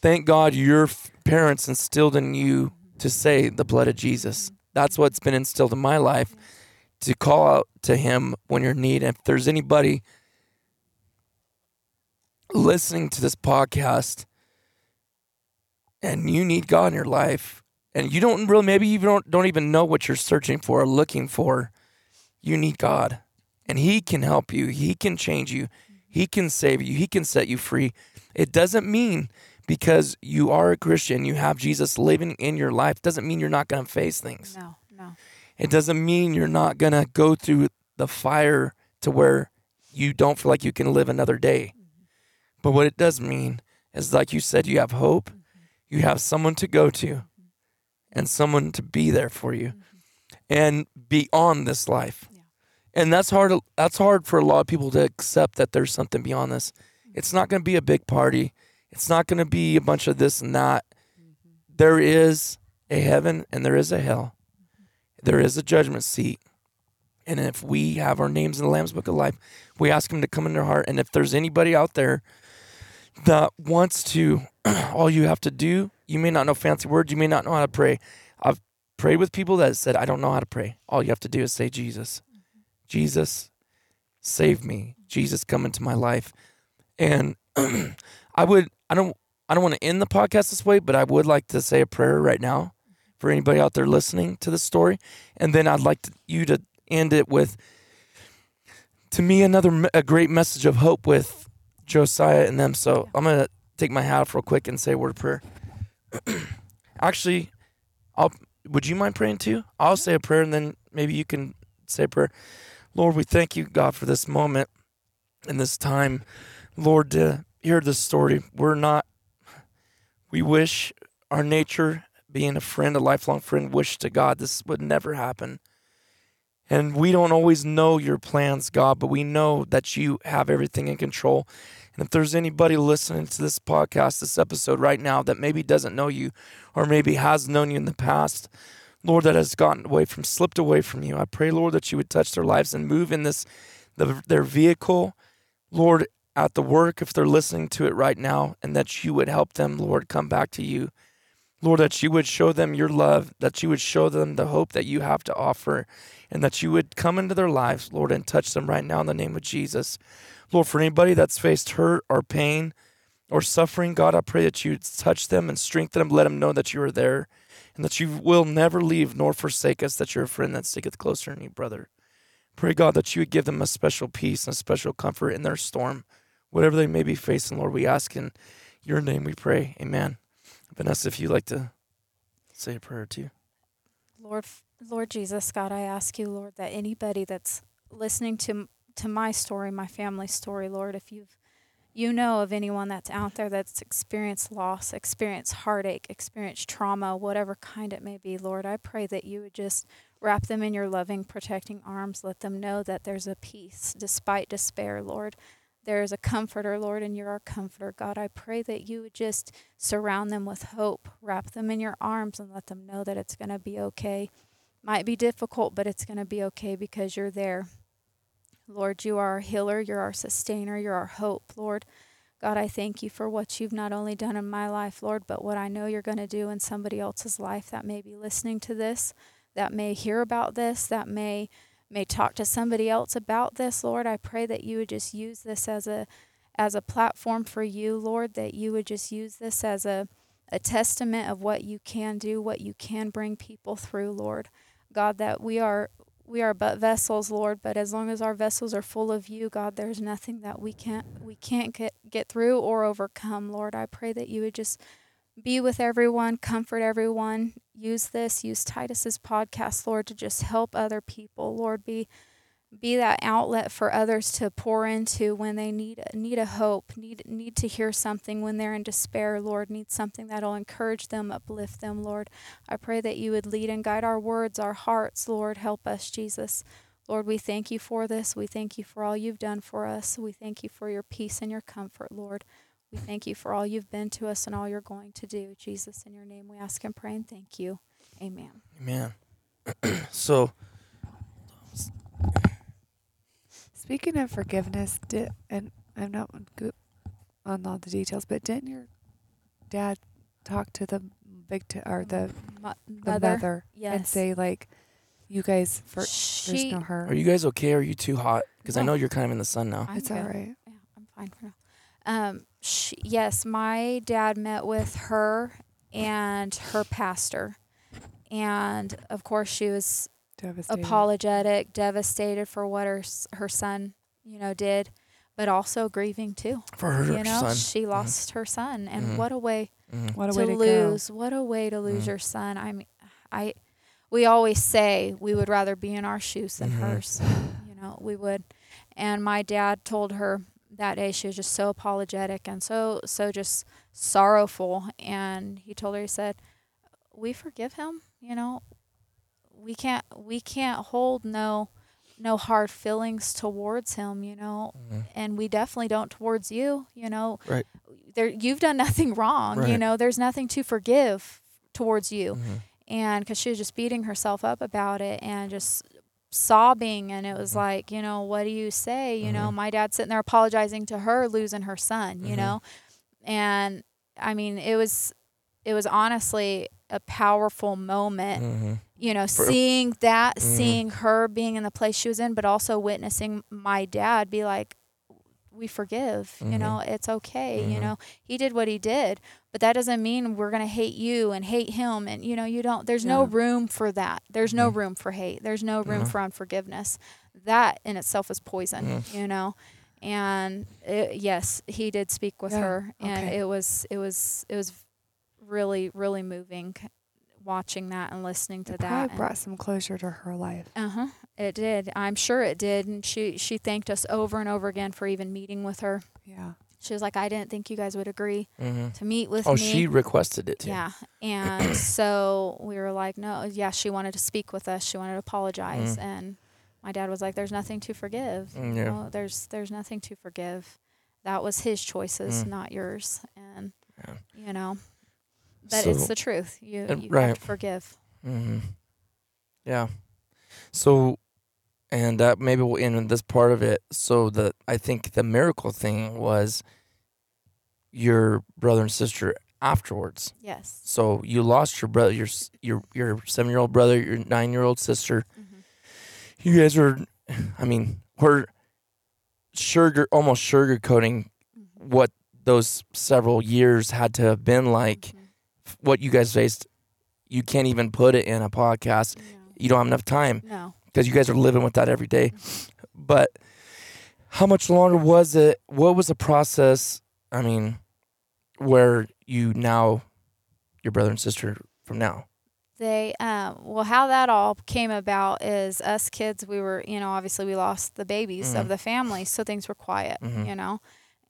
thank God your f- parents instilled in you to say the blood of Jesus. That's what's been instilled in my life to call out to him when you're in need. If there's anybody listening to this podcast and you need God in your life and you don't really maybe you don't don't even know what you're searching for or looking for, you need God. And he can help you. He can change you. He can save you. He can set you free. It doesn't mean because you are a Christian, you have Jesus living in your life, doesn't mean you're not going to face things. No, no. It doesn't mean you're not going to go through the fire to where you don't feel like you can live another day. Mm-hmm. But what it does mean is, like you said, you have hope, mm-hmm. you have someone to go to, mm-hmm. and someone to be there for you, and beyond this life. And that's hard. That's hard for a lot of people to accept that there's something beyond this. It's not going to be a big party. It's not going to be a bunch of this and that. Mm-hmm. There is a heaven and there is a hell. Mm-hmm. There is a judgment seat. And if we have our names in the Lamb's Book of Life, we ask Him to come in their heart. And if there's anybody out there that wants to, *clears throat* all you have to do, you may not know fancy words, you may not know how to pray. I've prayed with people that said, I don't know how to pray. All you have to do is say, Jesus, mm-hmm. Jesus, save me. Jesus, come into my life. And *clears throat* I would, I don't, I don't want to end the podcast this way, but I would like to say a prayer right now for anybody out there listening to the story, and then I'd like to, you to end it with, to me, another a great message of hope with Josiah and them. So I'm gonna take my hat off real quick and say a word of prayer. *clears throat* Actually, I'll. Would you mind praying too? I'll say a prayer, and then maybe you can say a prayer. Lord, we thank you, God, for this moment and this time. Lord, to hear this story, we're not. We wish our nature, being a friend, a lifelong friend, wish to God this would never happen. And we don't always know your plans, God, but we know that you have everything in control. And if there's anybody listening to this podcast, this episode right now that maybe doesn't know you or maybe has known you in the past, Lord, that has gotten away from, slipped away from you, I pray, Lord, that you would touch their lives and move in this, the, their vehicle, Lord, at the work, if they're listening to it right now, and that you would help them, Lord, come back to you. Lord, that you would show them your love, that you would show them the hope that you have to offer, and that you would come into their lives, Lord, and touch them right now in the name of Jesus. Lord, for anybody that's faced hurt or pain or suffering, God, I pray that you touch them and strengthen them, let them know that you are there and that you will never leave nor forsake us, that you're a friend that sticketh closer than you, brother. Pray, God, that you would give them a special peace and a special comfort in their storm, whatever they may be facing, Lord. We ask in your name we pray. Amen. Vanessa, if you'd like to say a prayer too. Lord, Lord Jesus, God, I ask you, Lord, that anybody that's listening to to my story, my family story, Lord, if you've you know of anyone that's out there that's experienced loss, experienced heartache, experienced trauma, whatever kind it may be, Lord, I pray that you would just wrap them in your loving, protecting arms. Let them know that there's a peace despite despair, Lord. There is a comforter, Lord, and you're our comforter. God, I pray that you would just surround them with hope, wrap them in your arms, and let them know that it's going to be okay. Might be difficult, but it's going to be okay because you're there. Lord, you are our healer, you're our sustainer, you're our hope, Lord. God, I thank you for what you've not only done in my life, Lord, but what I know you're going to do in somebody else's life that may be listening to this, that may hear about this, that may may talk to somebody else about this, Lord. I pray that you would just use this as a as a platform for you, Lord, that you would just use this as a a testament of what you can do, what you can bring people through, Lord. God, that we are we are but vessels, Lord, but as long as our vessels are full of you, God, there's nothing that we can't we can't get get through or overcome, Lord. I pray that you would just be with everyone, comfort everyone. Use this, use Titus's podcast, Lord, to just help other people. Lord, be be that outlet for others to pour into when they need need a hope, need need to hear something when they're in despair, Lord, need something that'll encourage them, uplift them, Lord. I pray that you would lead and guide our words, our hearts, Lord. Help us, Jesus. Lord, we thank you for this. We thank you for all you've done for us. We thank you for your peace and your comfort, Lord. We thank you for all you've been to us and all you're going to do. Jesus, in your name we ask and pray and thank you. Amen. Amen. *clears throat* so Speaking of forgiveness, did and I'm not on all the details, but didn't your dad talk to the big t- or the Mo- the mother, mother and say like, you guys for there's no hurt. are you guys okay? Are you too hot? Because I know you're kind of in the sun now. I'm It's all good. right. Yeah, I'm fine for now. Um, she, yes, my dad met with her and her pastor, and of course she was Devastated. apologetic, devastated for what her her son, you know, did, but also grieving too. For her you know, son. she lost her son, and Mhm. what a way Mhm. What a to way to go. lose! What a way to lose Mhm. your son. I mean, I we always say we would rather be in our shoes than Mhm. hers. You know, we would. And my dad told her that day she was just so apologetic and so so just sorrowful. And he told her he said, "We forgive him. You know, we can't we can't hold no." no hard feelings towards him, you know, Mhm. and we definitely don't towards you, you know. Right. There you've done *laughs* nothing wrong, you know. There's nothing to forgive towards you. Mhm. And cuz she was just beating herself up about it and just sobbing and it was Mhm. like, you know, what do you say? You know, Mhm. my dad's sitting there apologizing to her losing her son, you Mhm. know. And I mean, it was it was honestly a powerful moment Mhm. you know, For- seeing that, Mhm. seeing her being in the place she was in, but also witnessing my dad be like, we forgive. You Mhm. know, it's okay. You Mhm. know, he did what he did, but that doesn't mean we're gonna hate you and hate him. And you know, you don't. There's no room for that. There's no Mhm. room for hate. There's no room Mhm. for unforgiveness. That in itself is poison. Mhm. You know. And it, yes, he did speak with Yeah, her, and okay. it was it was it was really really moving, watching that and listening to It that. probably brought some closure to her life. uh huh. It did. I'm sure it did. And she she thanked us over and over again for even meeting with her. Yeah. She was like, I didn't think you guys would agree Mhm. to meet with me. Oh, me. she requested it too. yeah. And *clears throat* so we were like, no, yeah, she wanted to speak with us. She wanted to apologize. Mm. And my dad was like, there's nothing to forgive. Mm, You yeah. know, there's there's nothing to forgive. That was his choices, Mm. not yours. And Yeah. you know, but So- it's the truth. You, you right. have to forgive. hmm Yeah. So, and that maybe we'll end in this part of it. So the I think the miracle thing was your brother and sister afterwards. Yes. So you lost your brother, your your your seven year old brother, your nine year old sister. Mm-hmm. You guys were, I mean, we're sugar almost sugarcoating Mm-hmm. what those several years had to have been like. Mm-hmm. What you guys faced, you can't even put it in a podcast. You don't have enough time No. Because you guys are living with that every day. But how much longer was it? What was the process? I mean, where you now, your brother and sister from now? they um well how that all came about is us kids we were you know obviously we lost the babies of Mhm. the family so things were quiet Mhm. you know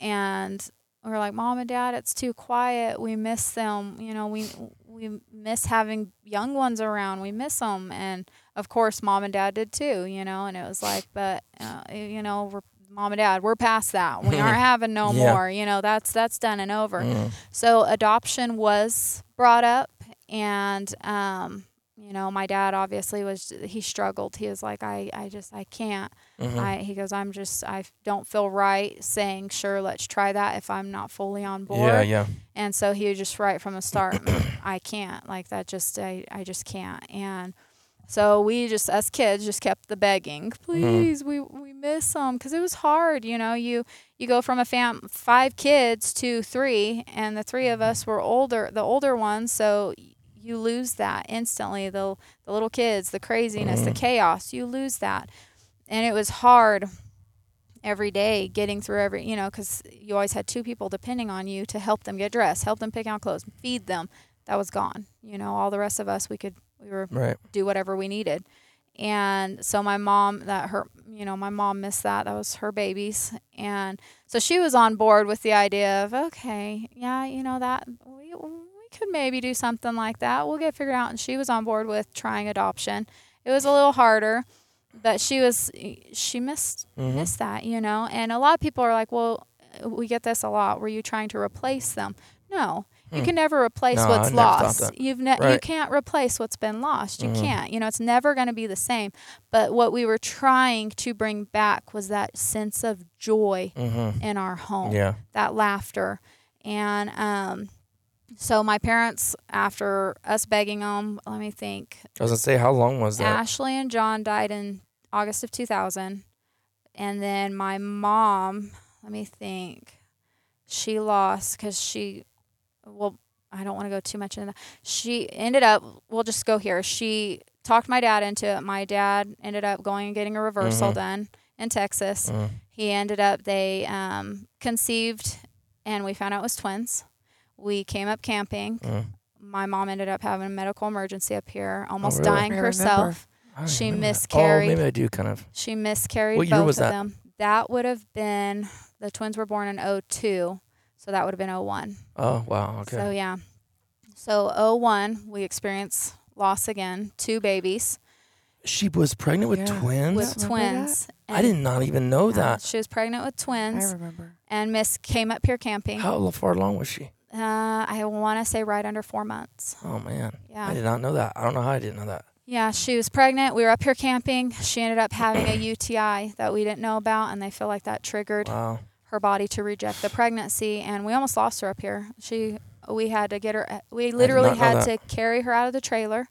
and we are like mom and dad it's too quiet we miss them you know we we miss having young ones around we miss them and of course mom and dad did too you know and it was like but uh, you know we're mom and dad we're past that we aren't *laughs* having no Yeah. more you know that's that's done and over Mm. so adoption was brought up, and um, you know, my dad obviously was he struggled. He was like, I, I just I can't. Mhm. I he goes, I'm just i don't feel right saying sure, let's try that if I'm not fully on board. Yeah, yeah. And so he was just right from the start. *coughs* I can't like that. Just I I just can't. And so we just us kids just kept the begging, please, we we miss them because it was hard. You know, you you go from a fam five kids to three, and the three of us were older, the older ones, so you lose that instantly. The the little kids, the craziness, the Mhm. chaos, you lose that, and it was hard every day getting through every you know because you always had two people depending on you to help them get dressed help them pick out clothes feed them that was gone you know all the rest of us we could we were Right. do whatever we needed. And so my mom that her you know my mom missed that. That was her babies. And so she was on board with the idea of okay yeah you know that we, we could maybe do something like that. We'll get figured out. And she was on board with trying adoption. It was a little harder but she was she missed Mhm. missed that you know? And a lot of people are like well we get this a lot. Were you trying to replace them? No you Hmm. can never replace No, what's lost you've ne- you can't replace what's been lost you Mhm. can't you know it's never going to be the same but what we were trying to bring back was that sense of joy Mhm. in our home Yeah. that laughter and um so my parents after us begging them let me think I was gonna say, how long was that? Ashley and John died in August of 2000. And then my mom, let me think, she lost because she, well, I don't want to go too much into that. She ended up, we'll just go here. She talked my dad into it. My dad ended up going and getting a reversal done in Texas. Mhm. He ended up, they um, conceived and we found out it was twins. We came up camping. Mm. My mom ended up having a medical emergency up here, almost really? dying herself. She remember that. miscarried. Oh, maybe I do kind of. She miscarried What year both was of that? them. That would have been the twins were born in 02, so that would have been 01. Oh wow. Okay. So yeah. So 01, we experience loss again, two babies she was pregnant with Yeah. twins. with twins. I did not even know Yeah, that. She was pregnant with twins. I remember. and Miss came up here camping. How far along was she? Uh, I want to say right under 4 months. Oh man. Yeah. I did not know that. I don't know how I didn't know that. Yeah, she was pregnant. We were up here camping. She ended up having a UTI that we didn't know about, and they feel like that triggered Wow. Her body to reject the pregnancy. And we almost lost her up here. She, we had to get her. Uh, we literally had to carry her out of the trailer,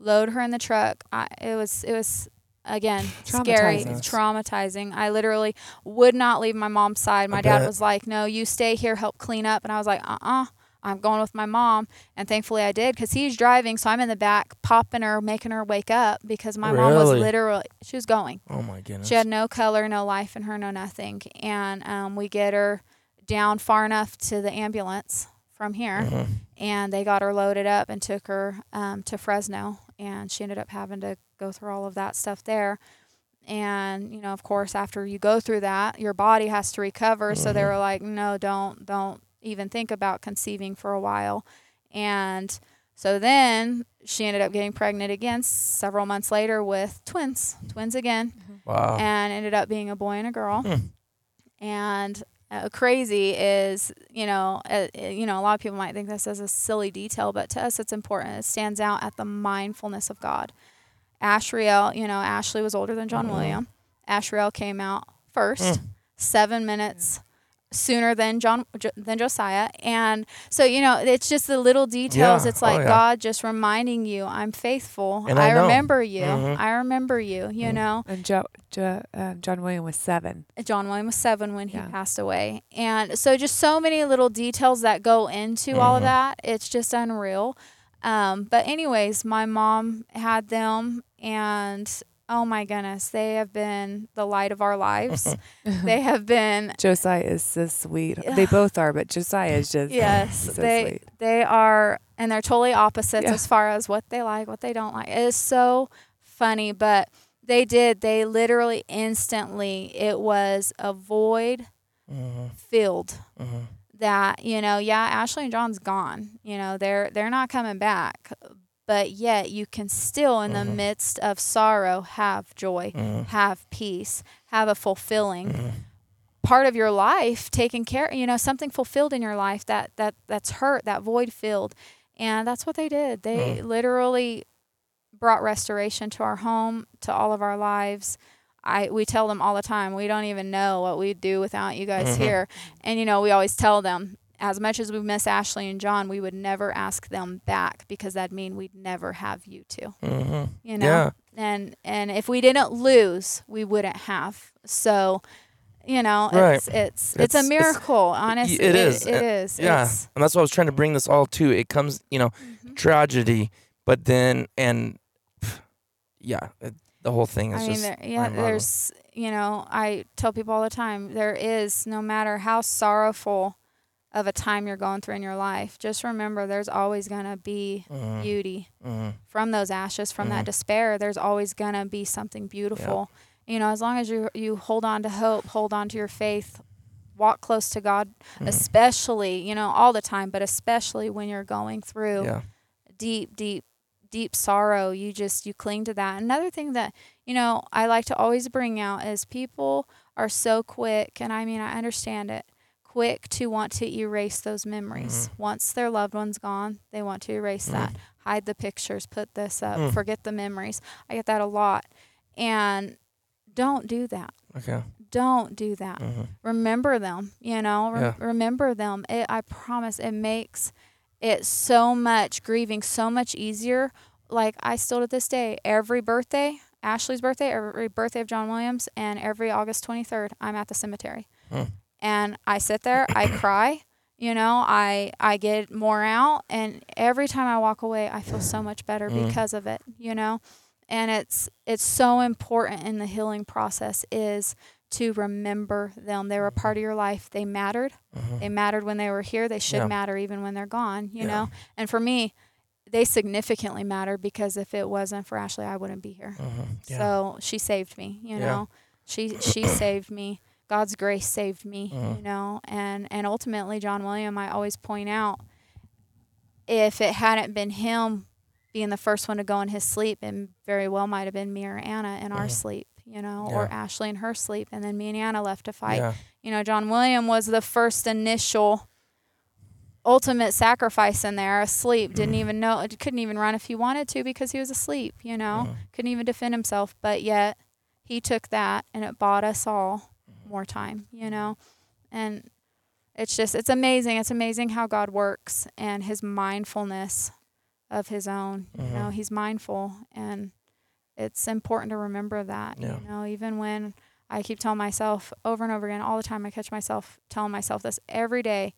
load her in the truck. I, it was, it was, again scary Traumatizing. traumatizing i literally would not leave my mom's side my I dad bet. was like no you stay here help clean up and i was like uh-uh i'm going with my mom and thankfully i did because he's driving so i'm in the back popping her making her wake up because my mom was literally she was going Oh my goodness. she had no color no life in her no nothing and um, we get her down far enough to the ambulance from here Mhm. and they got her loaded up and took her um, to Fresno, and she ended up having to go through all of that stuff there. And you know, of course, after you go through that, your body has to recover. So they Mhm. were like, "No, don't, don't even think about conceiving for a while." And so then she ended up getting pregnant again several months later with twins, twins again, Wow. and ended up being a boy and a girl Hmm. and uh, crazy is you know uh, uh, you know a lot of people might think this is a silly detail but to us it's important it stands out at the mindfulness of god ashriel you know ashley was older than john Mhm. william ashriel came out first Mm. seven minutes sooner than john than josiah and so you know it's just the little details Yeah. it's Oh, like yeah. god just reminding you i'm faithful And I know. remember you Mhm. i remember you you Mm. know And jo- jo- um, John William was seven. John William was seven when he Yeah. passed away. And so just so many little details that go into all of Mhm. that. It's just unreal. Um, but anyways, my mom had them and oh my goodness, they have been the light of our lives. *laughs* they have been *laughs* Josiah is so sweet. *sighs* They both are, but Josiah is just yes, so they sweet. they are and they're totally opposites Yeah. as far as what they like, what they don't like. It is so funny, but they did. They literally instantly it was a void Mhm. filled Mhm. that you know yeah ashley and john's gone you know they're they're not coming back but yet you can still in the Mhm. midst of sorrow have joy Mhm. have peace have a fulfilling Mhm. part of your life taken care you know something fulfilled in your life that that that's hurt that void filled and that's what they did they Mm. literally brought restoration to our home to all of our lives I we tell them all the time we don't even know what we'd do without you guys Mhm. here and you know we always tell them as much as we miss Ashley and John we would never ask them back because that'd mean we'd never have you two Mhm. you know Yeah. and and if we didn't lose we wouldn't have so you know Right. it's it's it's, a It's- it's- miracle honestly it is. it and- Yeah. It's- and that's what I was trying to bring this all to. It comes, you know, Mm-hmm. tragedy, but then and yeah, it, the whole thing is I mean, just there, yeah, there's, you know, I tell people all the time, there is, no matter how sorrowful of a time you're going through in your life, just remember there's always going to be Mhm. beauty Mhm. from those ashes, from that despair. There's always going to be something beautiful. You know, as long as you you hold on to hope, hold on to your faith, walk close to God, especially, you know, all the time, but especially when you're going through Yeah. deep, deep, deep sorrow. You just you cling to that. Another thing that you know I like to always bring out is people are so quick, and I mean I understand it, quick to want to erase those memories. Once their loved one's gone, they want to erase that, hide the pictures, put this up, Mm. forget the memories. I get that a lot, and don't do that. Okay. Don't do that Mhm. remember them you know Rem- Yeah. remember them it, i promise it makes it so much grieving so much easier like i still to this day every birthday ashley's birthday every birthday of john william's and every august 23rd i'm at the cemetery Hmm. And i sit there i cry you know i i get more out and every time i walk away i feel so much better Mm. because of it you know and it's it's so important in the healing process is to remember them they were a part of your life they mattered Mhm. they mattered when they were here they should Yeah. matter even when they're gone you Yeah. know and for me they significantly matter because if it wasn't for ashley i wouldn't be here Mhm. Yeah. so she saved me you know she she *clears throat* saved me god's grace saved me Mhm. you know and and ultimately john william i always point out if it hadn't been him being the first one to go in his sleep and very well might have been me or anna in our Mhm. sleep you know or ashley in her sleep and then me and anna left to fight Yeah. you know john william was the first initial ultimate sacrifice in there asleep *clears throat* didn't even know couldn't even run if he wanted to because he was asleep you know Mhm. couldn't even defend himself but yet he took that and it bought us all more time you know and it's just it's amazing it's amazing how god works and his mindfulness of his own you know Mhm. he's mindful and it's important to remember that. Yeah. You know, even when I keep telling myself over and over again, all the time, I catch myself telling myself this every day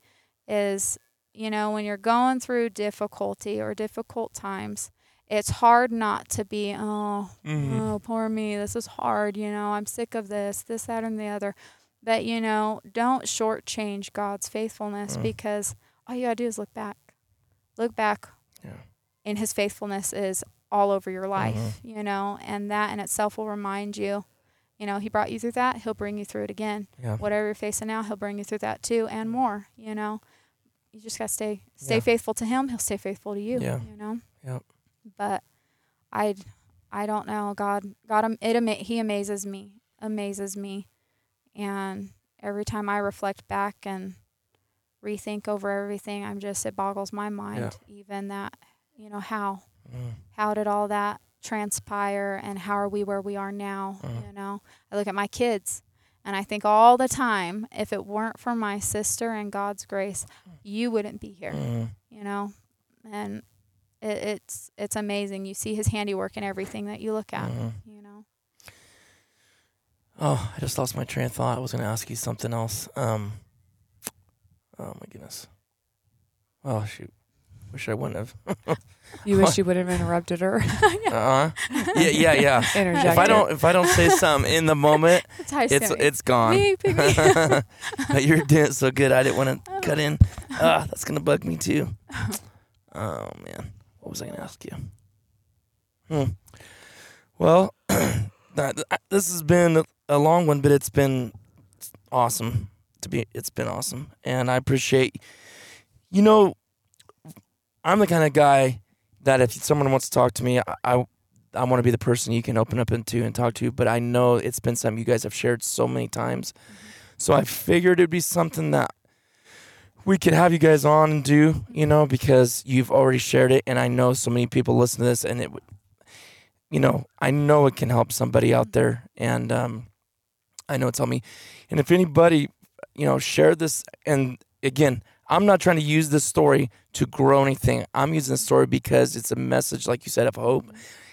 is, you know, when you're going through difficulty or difficult times, it's hard not to be, oh, Mhm. oh, poor me. This is hard. You know, I'm sick of this, this, that, and the other. But, you know, don't shortchange God's faithfulness Mm. because all you got to do is look back. Look back. Yeah. And his faithfulness is all over your life, Mhm. you know, and that in itself will remind you, you know, he brought you through that, he'll bring you through it again. Yeah. Whatever you're facing now, he'll bring you through that too and more, you know. You just got to stay stay Yeah. faithful to him, he'll stay faithful to you, Yeah. you know. Yep. But I I don't know, God God it ama- he amazes me, amazes me. And every time I reflect back and rethink over everything, I'm just it boggles my mind even that, you know, how Mm. how did all that transpire and how are we where we are now Mhm. you know i look at my kids and i think all the time if it weren't for my sister and god's grace you wouldn't be here Mhm. you know and it, it's it's amazing you see his handiwork in everything that you look at Mhm. you know Oh, I just lost my train of thought. I was going to ask you something else. Um, oh my goodness. Oh shoot. Wish I wouldn't have. *laughs* You wish *laughs* you would have interrupted her. *laughs* uh-huh. Yeah, yeah, yeah. If I don't, if I don't say something in the moment, Ty's it's gonna it's gone. "Me, pick me." but you're doing it so good. I didn't want to cut in. Ah, that's gonna bug me too. Oh man, what was I gonna ask you? Hmm. Well, *clears throat* this has been a- a long one, but it's been awesome to be. It's been awesome, and I appreciate. You know, I'm the kind of guy that if someone wants to talk to me, I, I, I want to be the person you can open up into and talk to. But I know it's been something you guys have shared so many times, so I figured it'd be something that we could have you guys on and do. You know, because you've already shared it, and I know so many people listen to this, and it you know, I know it can help somebody out there, and um, I know it's helped me. And if anybody, you know, share this, and again, I'm not trying to use this story to grow anything. I'm using the story because it's a message, like you said, of hope.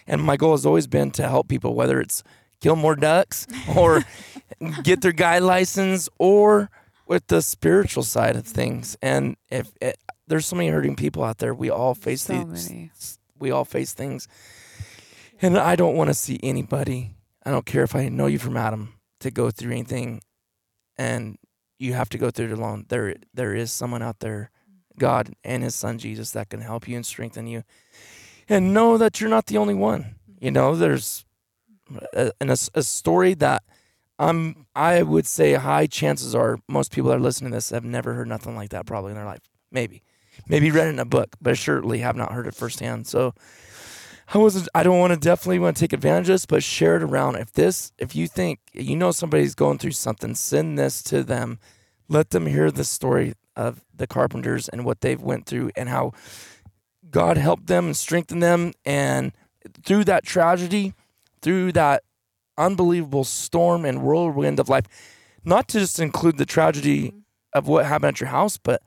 And my goal has always been to help people, whether it's kill more ducks *laughs* or get their guide license or with the spiritual side of things. And if it, there's so many hurting people out there, we all face So these. many. We all face things, and I don't want to see anybody. I don't care if I know you from Adam to go through anything, and you have to go through it alone. There, there is someone out there, God and His Son Jesus, that can help you and strengthen you, and know that you're not the only one. You know, there's a, and a, a story that I'm. I would say high chances are most people that are listening to this have never heard nothing like that probably in their life. Maybe, maybe read it in a book, but surely have not heard it firsthand. So. I wasn't. I don't want to definitely want to take advantage of this, but share it around. If this, if you think you know somebody's going through something, send this to them. Let them hear the story of the carpenters and what they've went through and how God helped them and strengthened them, and through that tragedy, through that unbelievable storm and whirlwind of life, not to just include the tragedy mm-hmm. of what happened at your house, but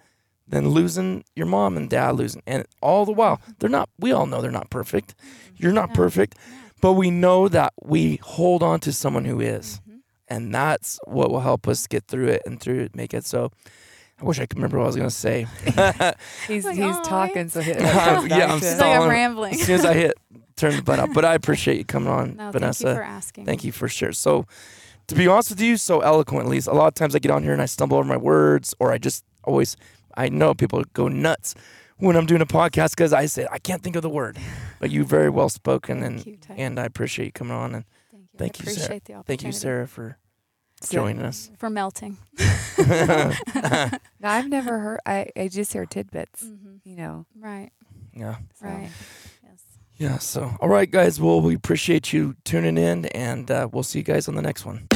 then losing your mom and dad losing and all the while. Mm-hmm. They're not we all know they're not perfect. Mm-hmm. You're not perfect but we know that we hold on to someone who is. and that's what will help us get through it and through it make it so i wish i could remember what i was going to say. *laughs* He's Like, he's "Aw, talking, so hit. *laughs* yeah i'm It's like I'm rambling. as soon as i hit turn the button up. But i *laughs* appreciate you coming on No, thank you vanessa. for asking. thank you for sure. So to be honest with you so eloquently a lot of times i get on here and i stumble over my words or i just always i know people go nuts when i'm doing a podcast because i say i can't think of the word. But you very well spoken and you, Ty. and i appreciate you coming on and thank you, appreciate sarah. the thank you sarah for So- joining us for melting. Now, *laughs* *laughs* I've never heard. I, I just hear tidbits. You know. Right. yeah So. Right. yeah so all right guys well we appreciate you tuning in and uh, we'll see you guys on the next one